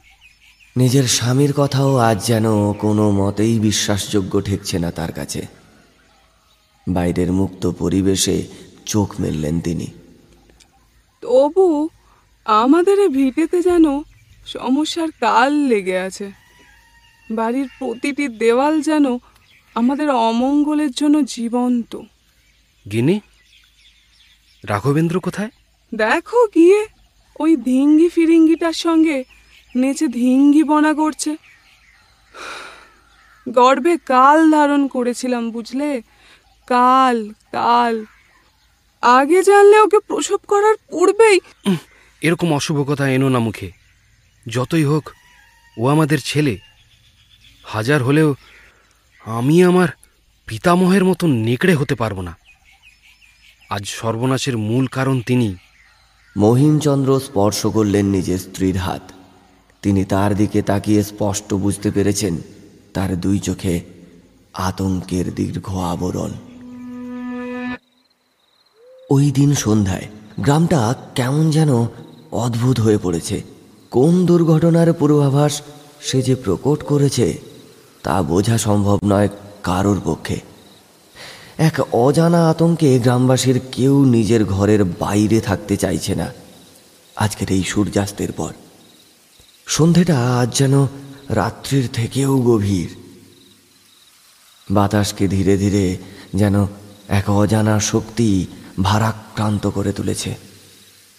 নিজের স্বামীর কথাও আজ যেন কোনো মতেই বিশ্বাসযোগ্য ঠেকছে না তার কাছে। বাইরের মুক্ত পরিবেশে চোখ মেললেন তিনি। তবু আমাদের এ ভিটেতে যেন সমস্যার কাল লেগে আছে। বাড়ির প্রতিটি দেওয়াল যেন আমাদের অমঙ্গলের জন্য জীবন্ত। গিনি রাঘবেন্দ্র কোথায়? দেখো গিয়ে ওই ধিঙ্গি ফিরিঙ্গিটার সঙ্গে নেচে ধিঙ্গি বনা করছে। গর্বে কাল ধারণ করেছিলাম, বুঝলে? কাল কাল। আগে জানলে ওকে প্রসব করার পূর্বেই এরকম অশুভ কথা এনো না মুখে। যতই হোক, ও আমাদের ছেলে। হাজার হলেও আমি আমার পিতামহের মতো নেকড়ে হতে পারব না। আজ সর্বনাশের মূল কারণ তিনি। মহিমচন্দ্র স্পর্শ করলেন নিজের স্ত্রীর হাত। তিনি তার দিকে তাকিয়ে স্পষ্ট বুঝতে পেরেছেন, তার দুই চোখে আতঙ্কের দীর্ঘ আবরণ। ওই দিন সন্ধ্যায় গ্রামটা কেমন যেন অদ্ভুত হয়ে পড়েছে। কোন দুর্ঘটনার পূর্বাভাস সে যে প্রকট করেছে তা বোঝা সম্ভব নয় কারোর পক্ষে। এক অজানা আতঙ্কে গ্রামবাসীর কেউ নিজের ঘরের বাইরে থাকতে চাইছে না। আজকের এই সূর্যাস্তের পর। সন্ধেটা আজ যেন রাত্রির থেকেও গভীর। বাতাসকে ধীরে ধীরে যেন এক অজানা শক্তি ভারাক্রান্ত করে তুলেছে।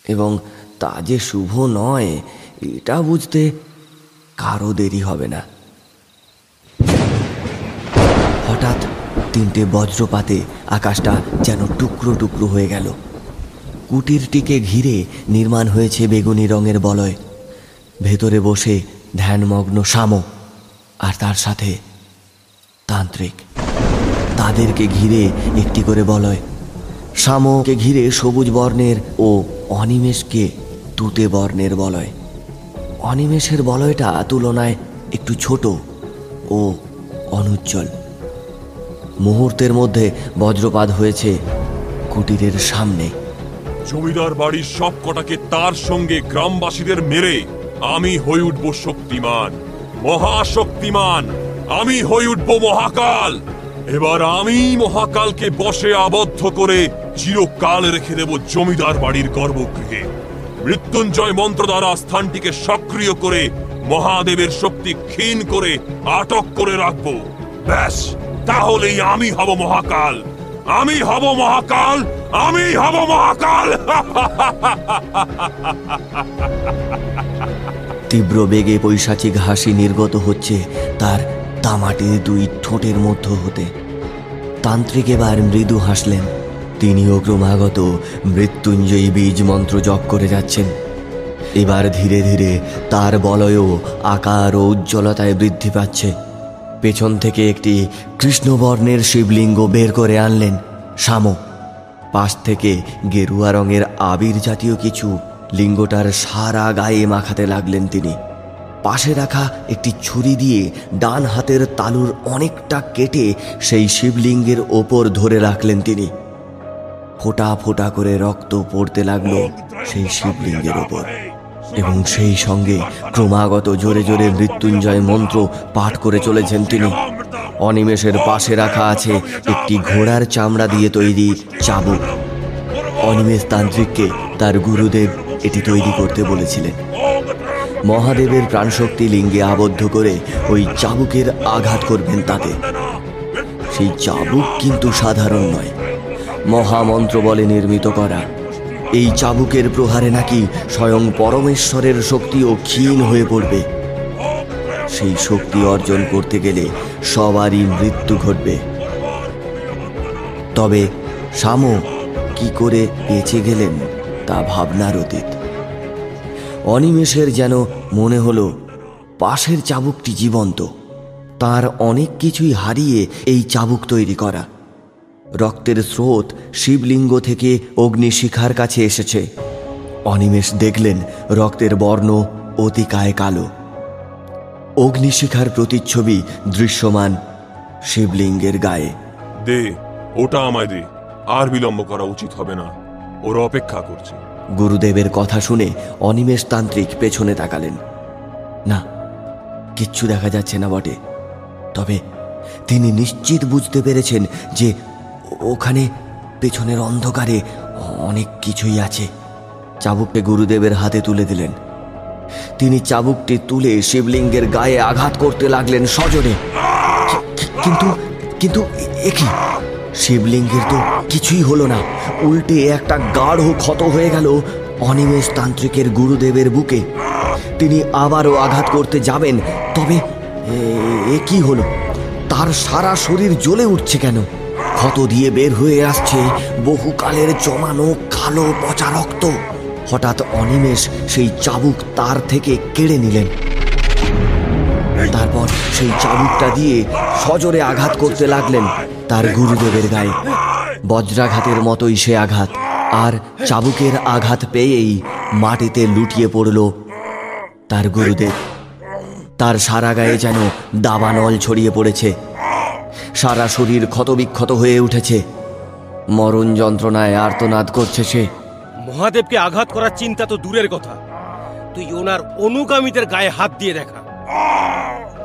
এবং তা যে শুভ নয়, এটা বুঝতে কারও দেরি হবে না। হঠাৎ তিনটে বজ্রপাতে আকাশটা যেন টুকরো টুকরো হয়ে গেল। কুটিরটিকে ঘিরে নির্মাণ হয়েছে বেগুনি রঙের বলয়। ভেতরে বসে ধ্যানমগ্ন শাম আর তার সাথে তান্ত্রিক। তাদেরকে ঘিরে একটি করে বলয়। শামকে ঘিরে সবুজ বর্ণের ও অনিমেষকে তুতে বর্ণের বলয়। অনিমেষের বলয়টা তুলনায় একটু ছোট ও অনুজ্জ্বল। মুহূর্তের মধ্যে বজ্রপাত হয়েছে কুটিরের সামনে। জমিদার বাড়ির সব কটাকে তার সঙ্গে গ্রামবাসীদের মেরে আমি হয়ে উঠব শক্তিমান, মহাশক্তিমান। আমি হয়ে উঠব মহাকাল। এবার আমি মহাকালকে বসে আবদ্ধ করে চিরকাল রেখে দেব জমিদার বাড়ির গর্ভগৃহে। মৃত্যুঞ্জয় মন্ত্র দ্বারা স্থানটিকে সক্রিয় করে মহাদেবের শক্তি ক্ষীণ করে আটক করে রাখব। ব্যাস! তাহলেই আমি হব মহাকাল। আমি হব মহাকাল, আমি হব মহাকাল। তীব্র বেগে পৈশাচিক হাসি নির্গত হচ্ছে তার তামাটির দুই ঠোঁটের মধ্য হতে। তান্ত্রিক এবার মৃদু হাসলেন। তিনিও ক্রমাগত মৃত্যুঞ্জয়ী বীজ মন্ত্র জপ করে যাচ্ছেন। এবার ধীরে ধীরে তার বলয়ও আকার ও উজ্জ্বলতায় বৃদ্ধি পাচ্ছে। পেছন থেকে একটি কৃষ্ণবর্ণের শিবলিঙ্গ বের করে আনলেন। শাম, পাশ থেকে গেরুয়া রঙের আবির জাতীয় কিছু লিঙ্গটার সারা গায়ে মাখাতে লাগলেন তিনি। পাশে রাখা একটি ছুরি দিয়ে ডান হাতের তালুর অনেকটা কেটে সেই শিবলিঙ্গের ওপর ধরে রাখলেন তিনি। ফোঁটা ফোঁটা করে রক্ত পড়তে লাগল সেই শিবলিঙ্গের ওপর। এবং সেই সঙ্গে ক্রমাগত জোরে জোরে মৃত্যুঞ্জয় মন্ত্র পাঠ করে চলেছেন তিনি। অনিমেষের পাশে রাখা আছে একটি ঘোড়ার চামড়া দিয়ে তৈরি চাবুক। অনিমেষ তান্ত্রিককে তার গুরুদেব এটি তৈরি করতে বলেছিলেন। মহাদেবের প্রাণশক্তি লিঙ্গে আবদ্ধ করে ওই চাবুকের আঘাত করবেন তাতে। সেই চাবুক কিন্তু সাধারণ নয়। মহামন্ত্র বলে নির্মিত করা। এই চাবুকের প্রহারে নাকি স্বয়ং পরমেশ্বরের শক্তিও ক্ষীণ হয়ে পড়বে। সেই শক্তি অর্জন করতে গেলে সবারই মৃত্যু ঘটবে। তবে শাম কি করে বেঁচে গেলেন তা ভাবনার অতীত। অনিমেষের যেন মনে হলো, পাশের চাবুকটি জীবন্ত। তার অনেক কিছুই হারিয়ে এই চাবুক তৈরি করা। রক্তের স্রোত শিবলিঙ্গ থেকে অগ্নিশিখার কাছে এসেছে। অনিমেষ দেখলেন রক্তের বর্ণ অতিকায় কালো। অগ্নিশিখার প্রতিচ্ছবি দৃশ্যমান শিবলিঙ্গের গায়ে। দে ওটা আমায় দে। আর বিলম্ব করা উচিত হবে না। ওরা অপেক্ষা করছে। গুরুদেবের কথা শুনে অনিমেষ তান্ত্রিক পেছনে তাকালেন। না কিচ্ছু দেখা যাচ্ছে না বটে। তবে তিনি নিশ্চিত বুঝতে পেরেছেন যে ওখানে পেছনের অন্ধকারে অনেক কিছুই আছে। চাবুককে গুরুদেবের হাতে তুলে দিলেন। তিনি চাবুকটি তুলে শিবলিঙ্গের গায়ে আঘাত করতে লাগলেন কি- কিন্তু কিন্তু এ কি? শিবলিঙ্গের তো কিছুই হলো না। উল্টে একটা গাঢ় ক্ষত হয়ে গেল অনিমেষ তান্ত্রিকের গুরুদেবের বুকে। তিনি আবারও আঘাত করতে যাবেন, তবে এ- হলো? তার সারা শরীর জ্বলে উঠছে কেন? ক্ষত দিয়ে বের হয়ে আসছে বহুকালের জমানো কালো পচা রক্ত। হঠাৎ অনিমেষ সেই চাবুক তার থেকে কেড়ে নিলেন। তারপর সেই চাবুকটা দিয়ে সজোরে আঘাত করতে লাগলেন তার গুরুদেবের গায়ে। বজ্রাঘাতের মতোই সে আঘাত, আর চাবুকের আঘাত পেয়েই মাটিতে লুটিয়ে পড়ল তার গুরুদেব। তার সারা গায়ে যেন দাবানল ছড়িয়ে পড়েছে। সারা শরীর ক্ষতবিক্ষত হয়ে উঠেছে। মরণ যন্ত্রণায় আর্তনাদ করছে সে। মহাদেবকে আঘাত করার চিন্তা তো দূরের কথা। তুই ওনার অনুগামীদের গায়ে হাত দিয়ে দেখা।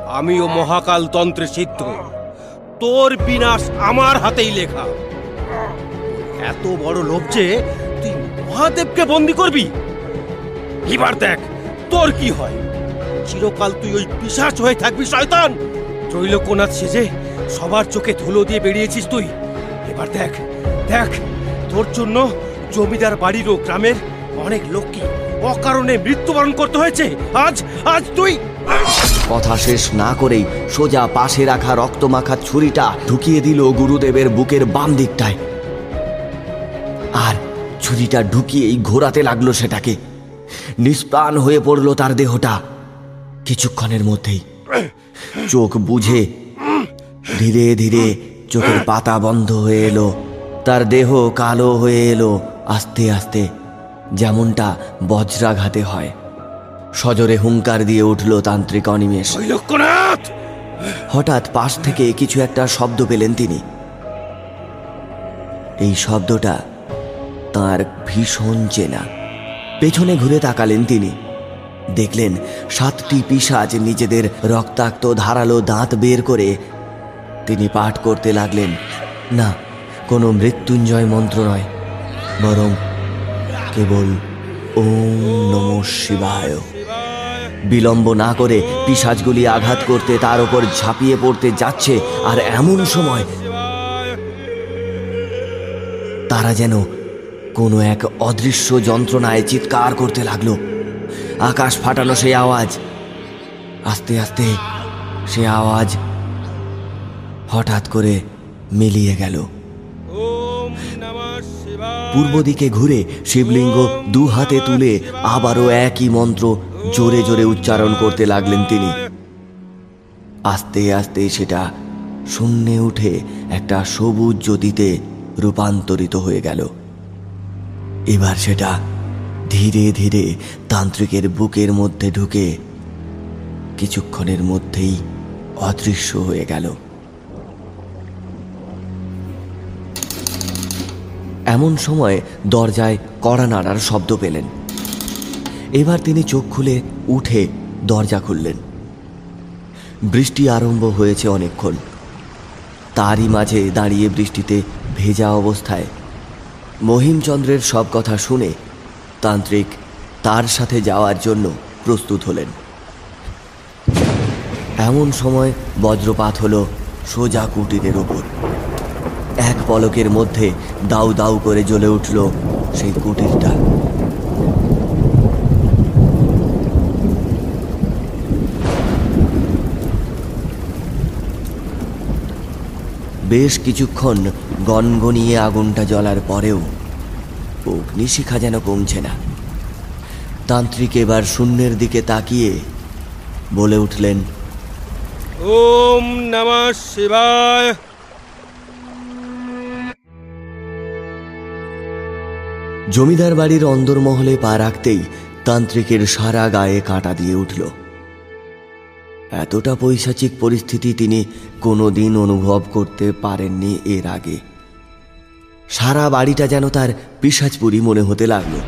আমিও মহাকাল তন্ত্রে সিদ্ধ। তোর বিনাশ আমার হাতেই লেখা। এত বড় লোভ যে তুই মহাদেবকে বন্দি করবি? এবার দেখ, তোর কি হয়? চিরকাল তুই ওই পিশাচ হয়ে থাকবি, শয়তান। ত্রৈলোকনাথ সেজে সবার চোখে ধুলো দিয়ে বেরিয়েছিস তুই। এবার দেখ দেখ, তোর জন্য জমিদার বাড়ির ও গ্রামের অনেক লোককে অকারণে মৃত্যুবরণ করতে হয়েছে। আজ আজ তুই কথা শেষ না করেই সোজা পাশে রাখা রক্তমাখা ছুরিটা ঢুকিয়ে দিল গুরুদেবের বুকের বাম দিকটায়। আর ছুরিটা ঢুকিয়েই ঘোরাতে লাগল সেটাকে। নিষ্প্রাণ হয়ে পড়ল তার দেহটা। কিছুক্ষণের মধ্যেই চোখ বুঝে ধীরে ধীরে চোখের পাতা বন্ধ হয়ে এলো তার দেহ কালো হয়ে এলো আস্তে আস্তে যেমনটা বজ্রাঘাতে হয়। সজোরে হুঙ্কার দিয়ে উঠল তান্ত্রিক অনিমেষ। হঠাৎ পাশ থেকে কিছু একটা শব্দ পেলেন তিনি। এই শব্দটা তার ভীষণ চেনা। পেছনে ঘুরে তাকালেন তিনি। দেখলেন সাতটি পিসাজ নিজেদের রক্তাক্ত ধারালো দাঁত বের করে তিনি পাঠ করতে লাগলেন। না, কোনো মৃত্যুঞ্জয় মন্ত্র নয়, বরং কেবল ওম নম শিবায়। বিলম্ব না করে পিসাজগুলি আঘাত করতে তার ওপর ঝাঁপিয়ে পড়তে যাচ্ছে, আর এমন সময় তারা যেন কোনো এক অদৃশ্য যন্ত্রণায় চিৎকার করতে লাগল। আকাশ ফাটানো সেই আওয়াজ। আস্তে আস্তে সে আওয়াজ হঠাৎ করে মিলিয়ে গেল। পূর্ব দিকে ঘুরে শিবলিঙ্গ দু হাতে তুলে আবারও একই মন্ত্র জোরে জোরে উচ্চারণ করতে লাগলেন তিনি। আস্তে আস্তে সেটা শূন্যে উঠে একটা সবুজ জ্যোতিতে রূপান্তরিত হয়ে গেল। এবার সেটা ধীরে ধীরে তান্ত্রিকের বুকের মধ্যে ঢুকে কিছুক্ষণের মধ্যেই অদৃশ্য হয়ে গেল। এমন সময় দরজায় কড়া নাড়ার শব্দ পেলেন। এবার তিনি চোখ খুলে উঠে দরজা খুললেন। বৃষ্টি আরম্ভ হয়েছে অনেকক্ষণ। তারই মাঝে দাঁড়িয়ে বৃষ্টিতে ভেজা অবস্থায়। মহিমচন্দ্রের সব কথা শুনে তান্ত্রিক তার সাথে যাওয়ার জন্য প্রস্তুত হলেন। এমন সময় বজ্রপাত হলো সোজা কুটিরের ওপর এক পলকের মধ্যে দাউ দাউ করে জ্বলে উঠল সেই কুটিরটা। বেশ কিছুক্ষণ গনগনিয়ে আগুনটা জ্বলার পরেও অগ্নিশিখা যেন কমছে না। তান্ত্রিক এবার শূন্যের দিকে তাকিয়ে বলে উঠলেন, ওম নমঃ শিবায়। জমিদার বাড়ির অন্দরমহলে পা রাখতেই তান্ত্রিকের সারা গায়ে কাঁটা দিয়ে উঠল। এতটা পৈশাচিক পরিস্থিতি তিনি কোনোদিন অনুভব করতে পারেননি এর আগে। সারা বাড়িটা যেন তার পিসাজপুরি মনে হতে লাগল।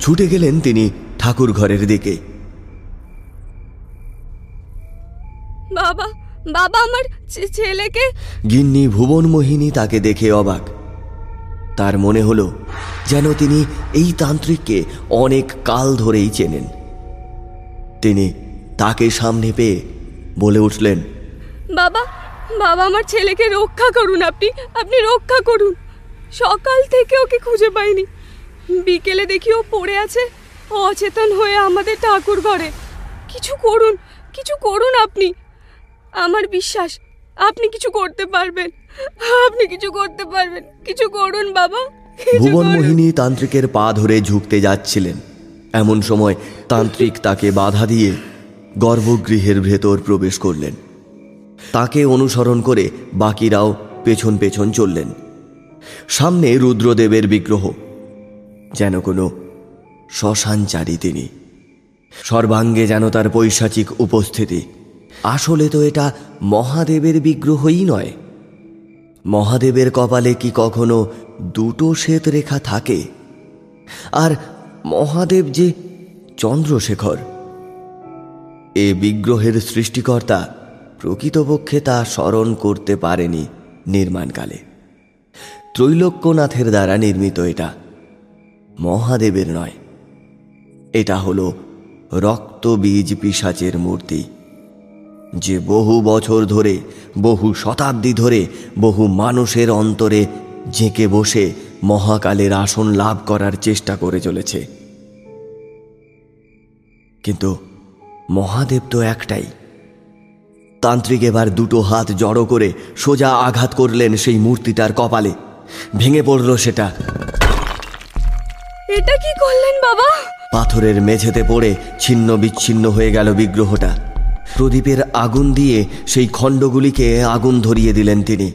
ছুটে গেলেন তিনি ঠাকুর ঘরের দিকে। বাবা বাবা আমার ছেলেকে গিন্নি ভুবন মোহিনী তাকে দেখে অবাক। তার মনে হলো যেন তিনি এই তান্ত্রিককে অনেক কাল ধরেই চেনেন। তিনি তাকে সামনে পেয়ে বলে উঠলেন, বাবা বাবা আমার ছেলেকে রক্ষা করুন আপনি আপনি রক্ষা করুন। সকাল থেকে ওকে খুঁজে পাইনি। বিকেলে দেখি ও পড়ে আছে, অচেতন হয়ে আমাদের ঠাকুর ঘরে। কিছু করুন কিছু করুন আপনি। আমার বিশ্বাস, আপনি কিছু করতে পারবেন। আপনি কিছু করতে পারবেন। কিছু করুন বাবা ভুবন মোহিনী তান্ত্রিকের পা ধরে ঝুঁকতে যাচ্ছিলেন। এমন সময় তান্ত্রিক তাকে বাধা দিয়ে গর্ভগৃহের ভেতর প্রবেশ করলেন। তাকে অনুসরণ করে বাকিরাও পেছন পেছন চললেন। সামনে রুদ্রদেবের বিগ্রহ যেন কোনো শ্মশানচারী তিনি। সর্বাঙ্গে যেন তার পৈশাচিক উপস্থিতি। আসলে তো এটা মহাদেবের বিগ্রহই নয়। মহাদেবের কপালে কি কখনো দুটো শ্বেত রেখা থাকে? আর মহাদেব যে চন্দ্রশেখর, এ বিগ্রহের সৃষ্টিকর্তা প্রকৃতপক্ষে তা স্মরণ করতে পারেনি নির্মাণকালে। ত্রৈলোক্যনাথের দ্বারা নির্মিত এটা, মহাদেবের নয়। এটা হলো রক্তবীজ পিসাচের মূর্তি। যে বহু বছর ধরে বহু শতাব্দী ধরে বহু মানুষের অন্তরে জেঁকে বসে মহাকালের আসন লাভ করার চেষ্টা করে চলেছে। কিন্তু মহাদেব তো একটাই। তান্ত্রিক এবার দুটো হাত জড়ো করে সোজা আঘাত করলেন সেই মূর্তিটার কপালে। ভেঙে পড়ল সেটা। এটা কি করলেন বাবা? পাথরের মেঝেতে পড়ে ছিন্ন বিচ্ছিন্ন হয়ে গেল বিগ্রহটা। প্রদীপের আগুন দিয়ে সেই খণ্ডগুলিকে আগুন ধরিয়ে দিলেন তিনি।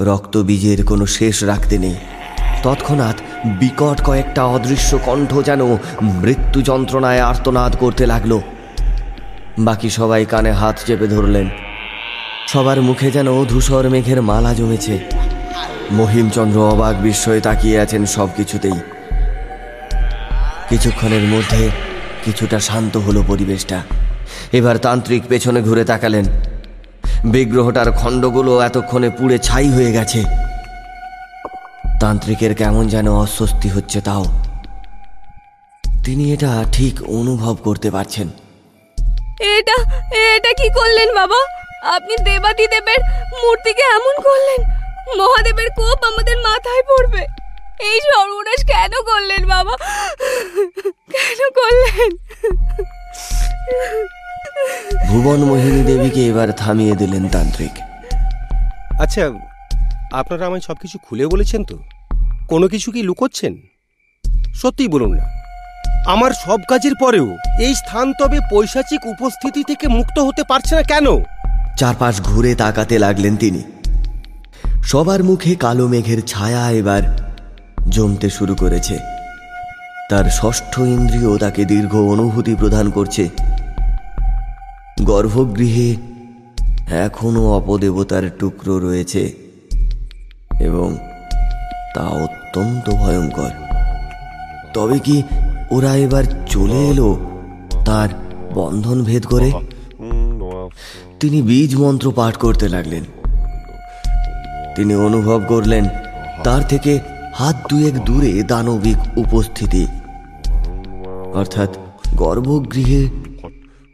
রক্তবীজের কোনো শেষ রাখতে নেই। তৎক্ষণাৎ বিকট কয়েকটা অদৃশ্য কণ্ঠ যেন মৃত্যু যন্ত্রণায় আর্তনাদ করতে লাগল। বাকি সবাই কানে হাত চেপে ধরলেন। সবার মুখে যেন ধূসর মেঘের মালা জমেছে। মহিমচন্দ্র অবাক বিস্ময়ে তাকিয়ে আছেন সব কিছুতেই কিছুক্ষণের মধ্যে কিছুটা শান্ত হলো পরিবেশটা। এবার তান্ত্রিক পেছনে ঘুরে তাকালেন। বিগ্রহটার খণ্ডগুলো এতক্ষণে পুড়ে ছাই হয়ে গেছে। তান্ত্রিকের কেমন যেন অস্বস্তি হচ্ছে তাও। তিনি এটা ঠিক অনুভব করতে পারছেন। এটা এটা কি করলেন বাবা? আপনি দেবাদি দেবের মূর্তিকে এমন করলেন? মহাদেবের কোপ আমাদের মাথায় পড়বে। এই সর্বনাশ কেন করলেন বাবা? কেন করলেন? ভুবন মোহিনী দেবীকে এবার থামিয়ে দিলেন তান্ত্রিক। আচ্ছা আপনারা আমায় সব কিছু খুলে বলেছেন তো? কোনো কিছু কি লুকোচ্ছেন? সত্যিই বলুন না। আমার সব কাজের পরেও এই স্থান তবে পৈশাচিক উপস্থিতি থেকে মুক্ত হতে পারছে না কেন? চারপাশ ঘুরে তাকাতে লাগলেন তিনি। সবার মুখে কালো মেঘের ছায়া এবার জমতে শুরু করেছে। তার ষষ্ঠ ইন্দ্রিয় তাকে দীর্ঘ অনুভূতি প্রদান করছে। গর্ভগৃহে এখনও অপদেবতার টুকরো রয়েছে এবং তা অত্যন্ত ভয়ঙ্কর। তবে কি ওরা এবার চলে এলো তার বন্ধন ভেদ করে? তিনি বীজ মন্ত্র পাঠ করতে লাগলেন। তিনি অনুভব করলেন, তার থেকে হাত দুয়েক দূরে দানবিক উপস্থিতি। অর্থাৎ গর্ভগৃহে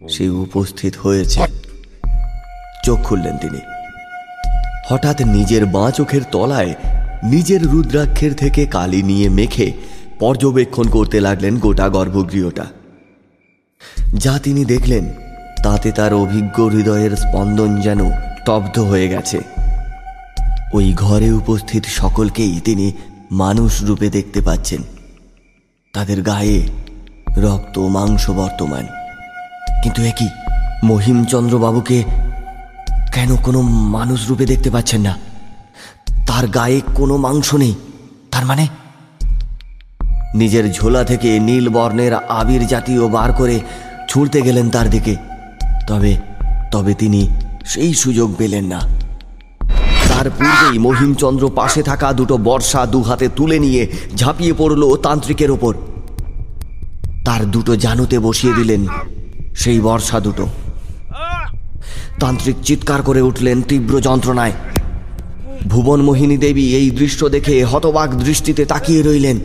সে উপস্থিত হয়েছে। চোখ খুললেন তিনি। হঠাৎ নিজের বাঁ চোখের তলায় নিজের রুদ্রাক্ষের থেকে কালি নিয়ে মেখে পর্যবেক্ষণ করতে লাগলেন গোটা গর্ভগৃহটা। যা তিনি দেখলেন, তাতে তার অভিজ্ঞ হৃদয়ের স্পন্দন যেন স্তব্ধ হয়ে গেছে। ওই ঘরে উপস্থিত সকলকেই তিনি মানুষ রূপে দেখতে পাচ্ছেন। তাদের গায়ে রক্ত মাংস বর্তমান। কিন্তু একই মহিমচন্দ্রবাবুকে কেন কোনো মানুষ রূপে দেখতে পাচ্ছেন না? তার গায়ে কোনো মাংস নেই। তার মানে? নিজের ঝোলা থেকে নীল বর্ণের আবির জাতীয় বার করে ছুঁড়তে গেলেন তার দিকে। তবে তবে তিনি সেই সুযোগ পেলেন না। তার পূর্বেই মহিমচন্দ্র পাশে থাকা দুটো বর্ষা দু হাতে তুলে নিয়ে ঝাঁপিয়ে পড়ল তান্ত্রিকের ওপর। তার দুটো জানুতে বসিয়ে দিলেন, সেই বর্ষা দুটো। তান্ত্রিক চিৎকার করে উঠলেন তীব্র যন্ত্রণায়। ভুবন মোহিনী দেবী এই দৃশ্য দেখে হতবাক দৃষ্টিতে তাকিয়ে রইলেন,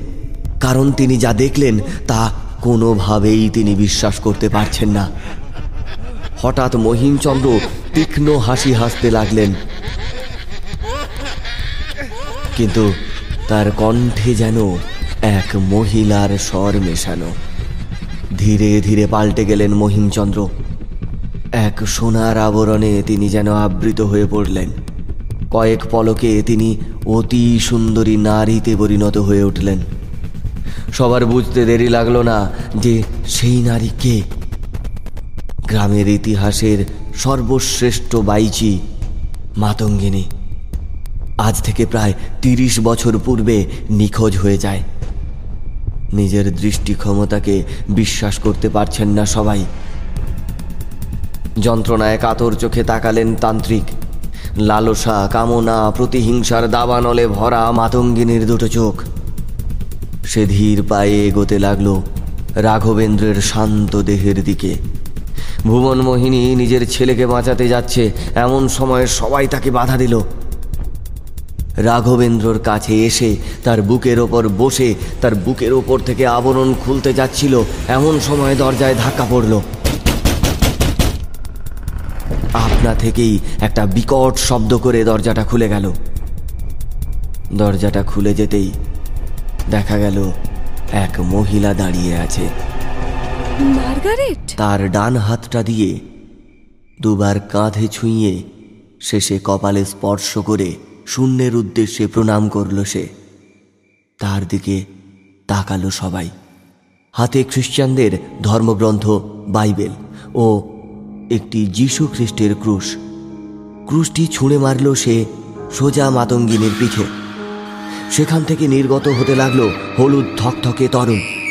কারণ তিনি যা দেখলেন তা কোনোভাবেই তিনি বিশ্বাস করতে পারছেন না। হঠাৎ মহিমচন্দ্র তীক্ষ্ণ হাসি হাসতে লাগলেন। কিন্তু তার কণ্ঠে যেন এক মহিলার স্বর মেশানো। ধীরে ধীরে পাল্টে গেলেন মহিমচন্দ্র। এক সোনার আবরণে তিনি যেন আবৃত হয়ে পড়লেন। কয়েক পলকে তিনি অতি সুন্দরী নারীতে পরিণত হয়ে উঠলেন। সবার বুঝতে দেরি লাগল না যে সেই নারী কে? গ্রামের ইতিহাসের সর্বশ্রেষ্ঠ বাইচি মাতঙ্গিনী। আজ থেকে প্রায় তিরিশ বছর পূর্বে নিখোঁজ হয়ে যায়। নিজের দৃষ্টি ক্ষমতাকে বিশ্বাস করতে পারছেন না সবাই। যন্ত্রণায় কাতর চোখে তাকালেন তান্ত্রিক। লালসা, কামনা, প্রতিহিংসার দাবানলে ভরা মাতঙ্গিনীর দুটো চোখ। সে ধীর পায়ে এগোতে লাগল রাঘবেন্দ্রের শান্ত দেহের দিকে। ভুবন মোহিনী নিজের ছেলেকে বাঁচাতে যাচ্ছে, এমন সময় সবাই তাকে বাধা দিল। রাঘবেন্দ্রর কাছে এসে তার বুকের ওপর বসে তার বুকের ওপর থেকে আবরণ খুলতে যাচ্ছিল। এমন সময় দরজায় ধাক্কা পড়ল। আপনা থেকেই একটা বিকট শব্দ করে দরজাটা খুলে গেল। দরজাটা খুলে যেতেই দেখা গেল এক মহিলা দাঁড়িয়ে আছে। মার্গারেট! তার ডান হাতটা দিয়ে দুবার কাঁধে ছুঁয়ে শেষে কপালে স্পর্শ করে শূন্যের উদ্দেশ্যে প্রণাম করল সে। তার দিকে তাকালো সবাই। হাতে খ্রিস্টানদের ধর্মগ্রন্থ, বাইবেল ও একটি যীশু খ্রিস্টের ক্রুশ। ক্রুশটি ছুঁড়ে মারল সে সোজা মাতঙ্গিনীর পিঠে। সেখান থেকে নির্গত হতে লাগল হলুদ থকথকে তরল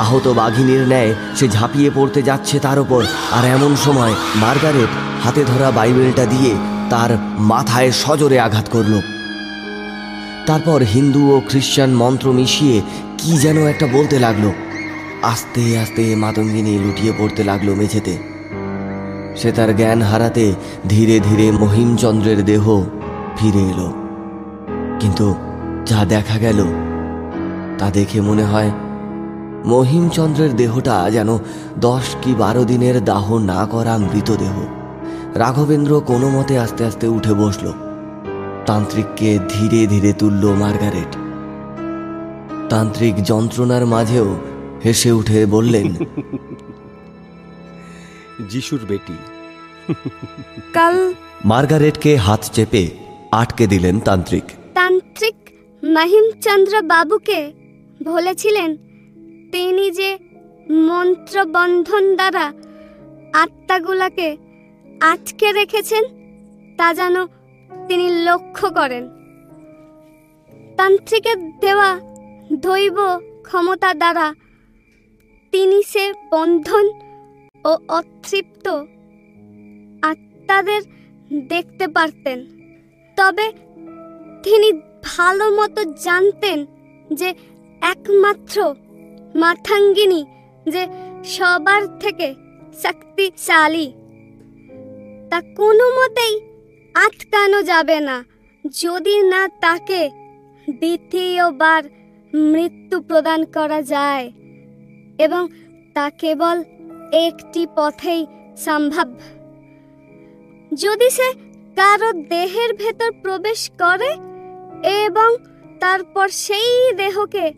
আহত বাঘিনীর ন্যায় সে ঝাঁপিয়ে পড়তে যাচ্ছে তার ওপর আর এমন সময় মার্গারেট হাতে ধরা বাইবেলটা দিয়ে তার মাথায় সজোরে আঘাত করল। তারপর হিন্দু ও খ্রিস্টান মন্ত্র মিশিয়ে কি যেন একটা বলতে লাগল। আস্তে আস্তে মাতঙ্গিনী লুটিয়ে পড়তে লাগল মেঝেতে। সে তার জ্ঞান হারাতে ধীরে ধীরে মহিমচন্দ্রের দেহ ফিরে এলো। কিন্তু যা দেখা গেল, তা দেখে মনে হয় মহিমচন্দ্রের দেহটা যেন দশ কি বারো দিনের দাহ না করা মৃতদেহ। রাঘবেন্দ্র কোনো মতে আস্তে আস্তে উঠে বসল। তান্ত্রিককে ধীরে ধীরে তুলল মার্গারেট। তান্ত্রিক যন্ত্রণার মাঝেও হেসে উঠে বললেন যিশুর বেটি। কাল মার্গারেটকে হাত চেপে আটকে দিলেন তান্ত্রিক। তান্ত্রিক মহিমচন্দ্র বাবুকে বলেছিলেন তিনি যে মন্ত্রবন্ধন দ্বারা আত্মাগুলাকে আটকে রেখেছেন, তা যেন তিনি লক্ষ্য করেন। তান্ত্রিকের দেওয়া দৈব ক্ষমতা দ্বারা তিনি সে বন্ধন ও অতৃপ্ত আত্মাদের দেখতে পারতেন। তবে তিনি ভালো মতো জানতেন যে একমাত্র মাথাঙ্গিনী, যে সবার থেকে শক্তিশালী। তা কোনো মতেই আটকানো যাবে না। যদি না তাকে দ্বিতীয়বার মৃত্যু প্রদান করা যায় এবং তা কেবল একটি পথেই সম্ভব। যদি সে কারও দেহের ভেতর প্রবেশ করে এবং তারপর সেই দেহকে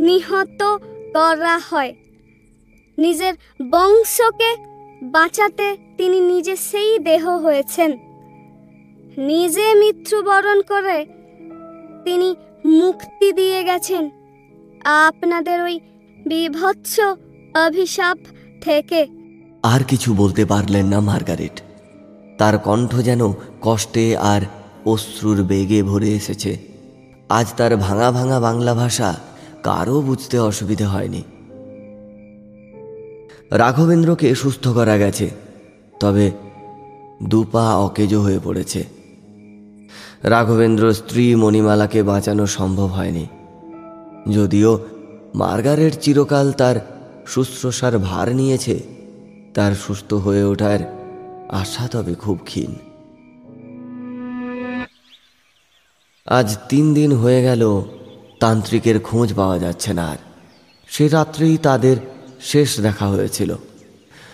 নিহত করা হয়। নিজের বংশকে বাঁচাতে তিনি নিজে সেই দেহ হয়েছেন। নিজে মৃত্যুবরণ করে তিনি মুক্তি দিয়ে গেছেন। আপনাদের ওই বিভৎস অভিশাপ থেকে। আর কিছু বলতে পারলেন না মার্গারেট। তার কণ্ঠ যেন কষ্টে আর অশ্রুর বেগে ভরে এসেছে। আজ তার ভাঙা ভাঙা বাংলা ভাষা কারও বুঝতে অসুবিধে হয়নি। রাঘবেন্দ্রকে সুস্থ করা গেছে, তবে দুপা অকেজো হয়ে পড়েছে। রাঘবেন্দ্র স্ত্রী মণিমালাকে বাঁচানো সম্ভব হয়নি, যদিও মার্গারেট চিরকাল তার শুশ্রূষার ভার নিয়েছে, তার সুস্থ হয়ে ওঠার আশা তবে খুব ক্ষীণ। আজ তিন দিন হয়ে গেল তান্ত্রিকের খোঁজ পাওয়া যাচ্ছে না আর। সে রাত্রেই তাদের শেষ দেখা হয়েছিল।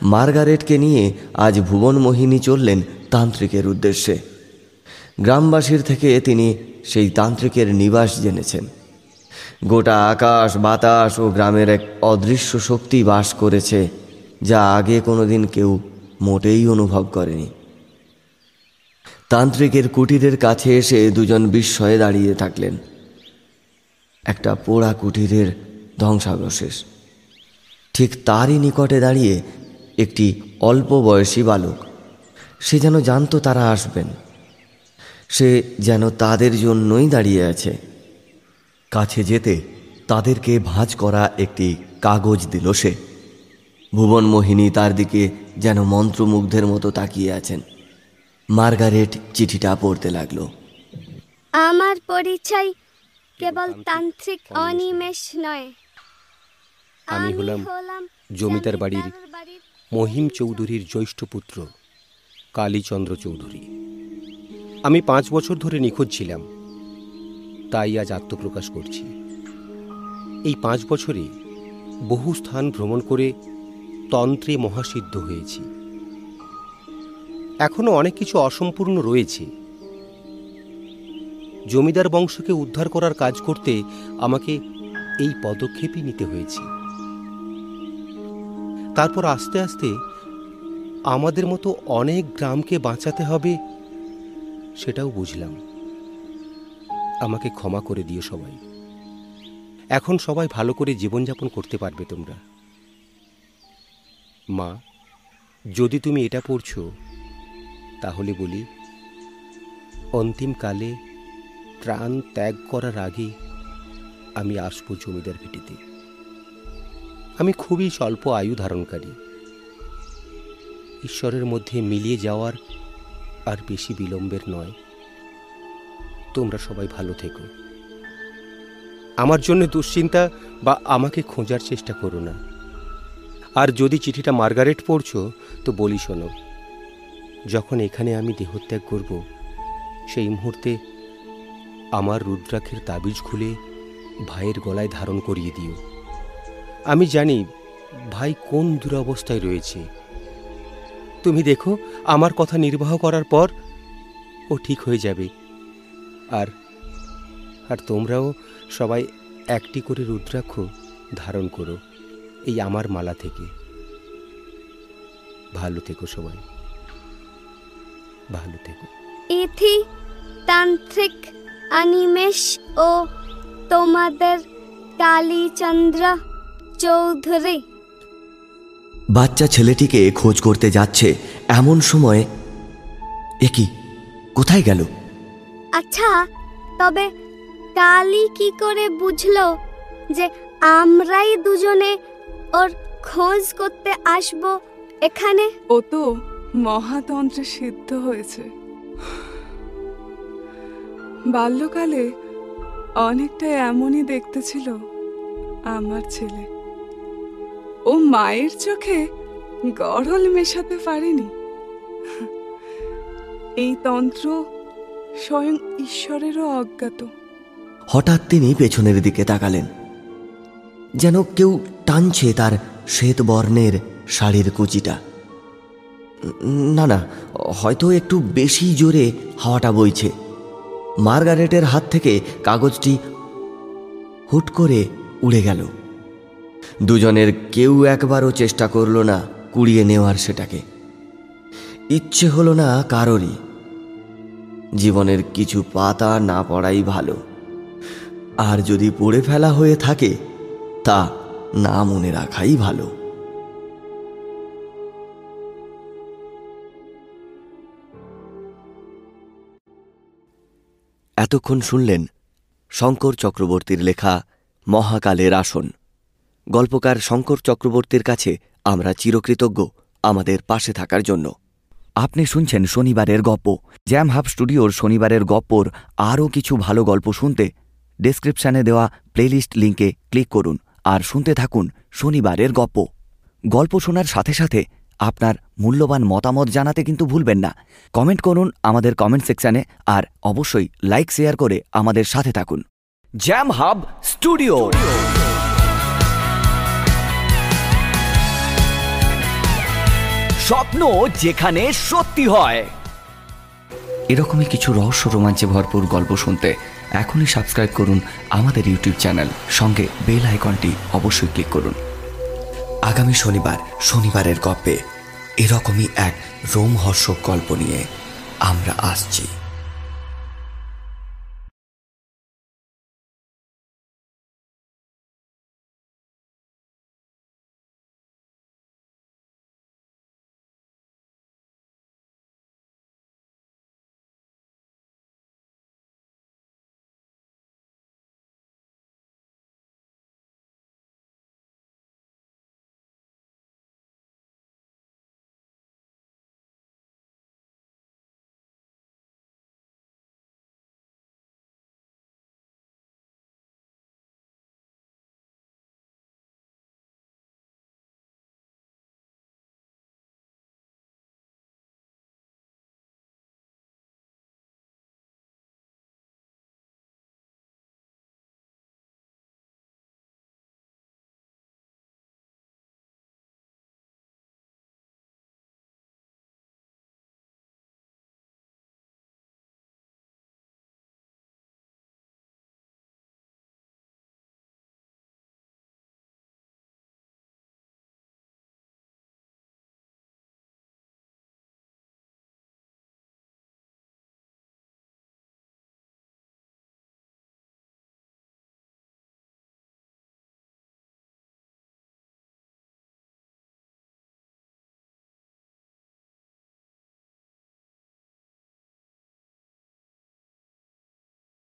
মার্গারেটকে নিয়ে আজ ভুবন মোহিনী চললেন তান্ত্রিকের উদ্দেশ্যে। গ্রামবাসীর থেকে তিনি সেই তান্ত্রিকের নিবাস জেনেছেন। গোটা আকাশ, বাতাস ও গ্রামের এক অদৃশ্য শক্তি বাস করেছে, যা আগে কোনোদিন কেউ মোটেই অনুভব করেনি। তান্ত্রিকের কুটিরের কাছে এসে দুজন বিস্ময়ে দাঁড়িয়ে থাকলেন। একটা পোড়া কুটিরের ধ্বংসাবশেষ। ঠিক তারই নিকটে দাঁড়িয়ে একটি অল্প বয়সী বালক, সে যেন জানতো তারা আসবেন। সে যেন তাদের জন্যই দাঁড়িয়ে আছে। কাছে যেতে তাদেরকে ভাঁজ করা একটি কাগজ দিল সে। ভুবন মোহিনী তার দিকে যেন মন্ত্রমুগ্ধের মতো তাকিয়ে আছেন। মার্গারেট চিঠিটা পড়তে লাগল। আমার পরিচয় কেবল তান্ত্রিক অনিমেষ নয়। আমি হলাম জমিদার বাড়ির মহিম চৌধুরীর জ্যৈষ্ঠ পুত্র কালীচন্দ্র চৌধুরী। আমি পাঁচ বছর ধরে নিখোঁজ ছিলাম। তাই আজ আত্মপ্রকাশ করছি। এই পাঁচ বছরে বহু স্থান ভ্রমণ করে তন্ত্রে মহাসিদ্ধ হয়েছি। এখনও অনেক কিছু অসম্পূর্ণ রয়েছে। জমিদার বংশকে উদ্ধার করার কাজ করতে আমাকে এই পদক্ষেপই নিতে হয়েছে। তারপর আস্তে আস্তে আমাদের মতো অনেক গ্রামকে বাঁচাতে হবে সেটাও বুঝলাম। আমাকে ক্ষমা করে দিও সবাই। এখন সবাই ভালো করে জীবনযাপন করতে পারবে তোমরা। মা, যদি তুমি এটা পড়ছো, তাহলে বলি, অন্তিমকালে প্রাণ ত্যাগ করার আগে আমি আসব জমিদার ভিটিতে। আমি খুবই স্বল্প আয়ু ধারণকারী। ঈশ্বরের মধ্যে মিলিয়ে যাওয়ার আর বেশি বিলম্বের নয়। তোমরা সবাই ভালো থেকো। আমার জন্য দুশ্চিন্তা বা আমাকে খোঁজার চেষ্টা করো না। আর যদি চিঠিটা মার্গারেট পড়ছো, তো বলি শোনো, যখন এখানে আমি দেহত্যাগ করব, সেই মুহূর্তে আমার রুদ্রাক্ষের তাবিজ খুলে ভাইয়ের গলায় ধারণ করিয়ে দিও। আমি জানি ভাই কোন দুরবস্থায় রয়েছে। তুমি দেখো, আমার কথা নির্বাহ করার পর ও ঠিক হয়ে যাবে। আর আর তোমরাও সবাই একটি করে রুদ্রাক্ষ ধারণ করো এই আমার মালা থেকে। ভালো থেকো সবাই। ভালো থেকো। ইথি তান্ত্রিক অনিমেষ ও তোমাদের কালীচন্দ্র চৌধুরী। বাচ্চা ছেলেটিকে খোঁজ করতে যাচ্ছে এমন সময়। এ কি? কোথায় গেল? আচ্ছা তবে কালী কি করে বুঝলো যে আমরাই দুজনে ওর খোঁজ করতে আসব এখানে? ও তো মহাতন্ত্রে সিদ্ধ হয়েছে। বাল্যকালে অনেকটা এমনই দেখতে ছিল আমার ছেলে। ও মায়ের চোখে গড়ল মেশাতে পারেনি। এই তন্ত্র স্বয়ং ঈশ্বরেরও অজ্ঞাত। হঠাৎ তিনি পেছনের দিকে তাকালেন। যেন কেউ টানছে তার শ্বেত বর্ণের শাড়ির কুচিটা। না না, হয়তো একটু বেশি জোরে হাওয়াটা বইছে। মার্গারেটের হাত থেকে কাগজটি হুট করে উড়ে গেল। দুজনের কেউ একবারও চেষ্টা করল না কুড়িয়ে নেওয়ার সেটাকে। ইচ্ছে হলো না কারোরই। জীবনের কিছু পাতা না পড়াই ভালো। আর যদি পড়ে ফেলা হয়ে থাকে, তা না মনে রাখাই ভালো। এতক্ষণ শুনলেন শঙ্কর চক্রবর্তীর লেখা মহাকালের আসন। গল্পকার শঙ্কর চক্রবর্তীর কাছে আমরা চিরকৃতজ্ঞ আমাদের পাশে থাকার জন্য। আপনি শুনছেন শনিবারের গপ্প। জ্যাম হাব স্টুডিওর শনিবারের গপ্পর আরও কিছু ভালো গল্প শুনতে ডেসক্রিপশনে দেওয়া প্লেলিস্ট লিঙ্কে ক্লিক করুন আর শুনতে থাকুন শনিবারের গপ্প। গল্প শোনার সাথে সাথে আপনার মূল্যবান মতামত জানাতে কিন্তু ভুলবেন না। কমেন্ট করুন আমাদের কমেন্ট সেকশনে আর অবশ্যই লাইক, শেয়ার করে আমাদের সাথে থাকুন। Jam Hub Studio. স্বপ্ন যেখানে সত্যি হয়। এরকমই কিছু রহস্য রোমাঞ্চে ভরপুর গল্প শুনতে এখনই সাবস্ক্রাইব করুন আমাদের ইউটিউব চ্যানেল। সঙ্গে বেল আইকনটি অবশ্যই ক্লিক করুন। আগামী শনিবার, শনিবারের গপ্পে এরকমই এক রোমহর্ষক গল্প নিয়ে আমরা আসছি।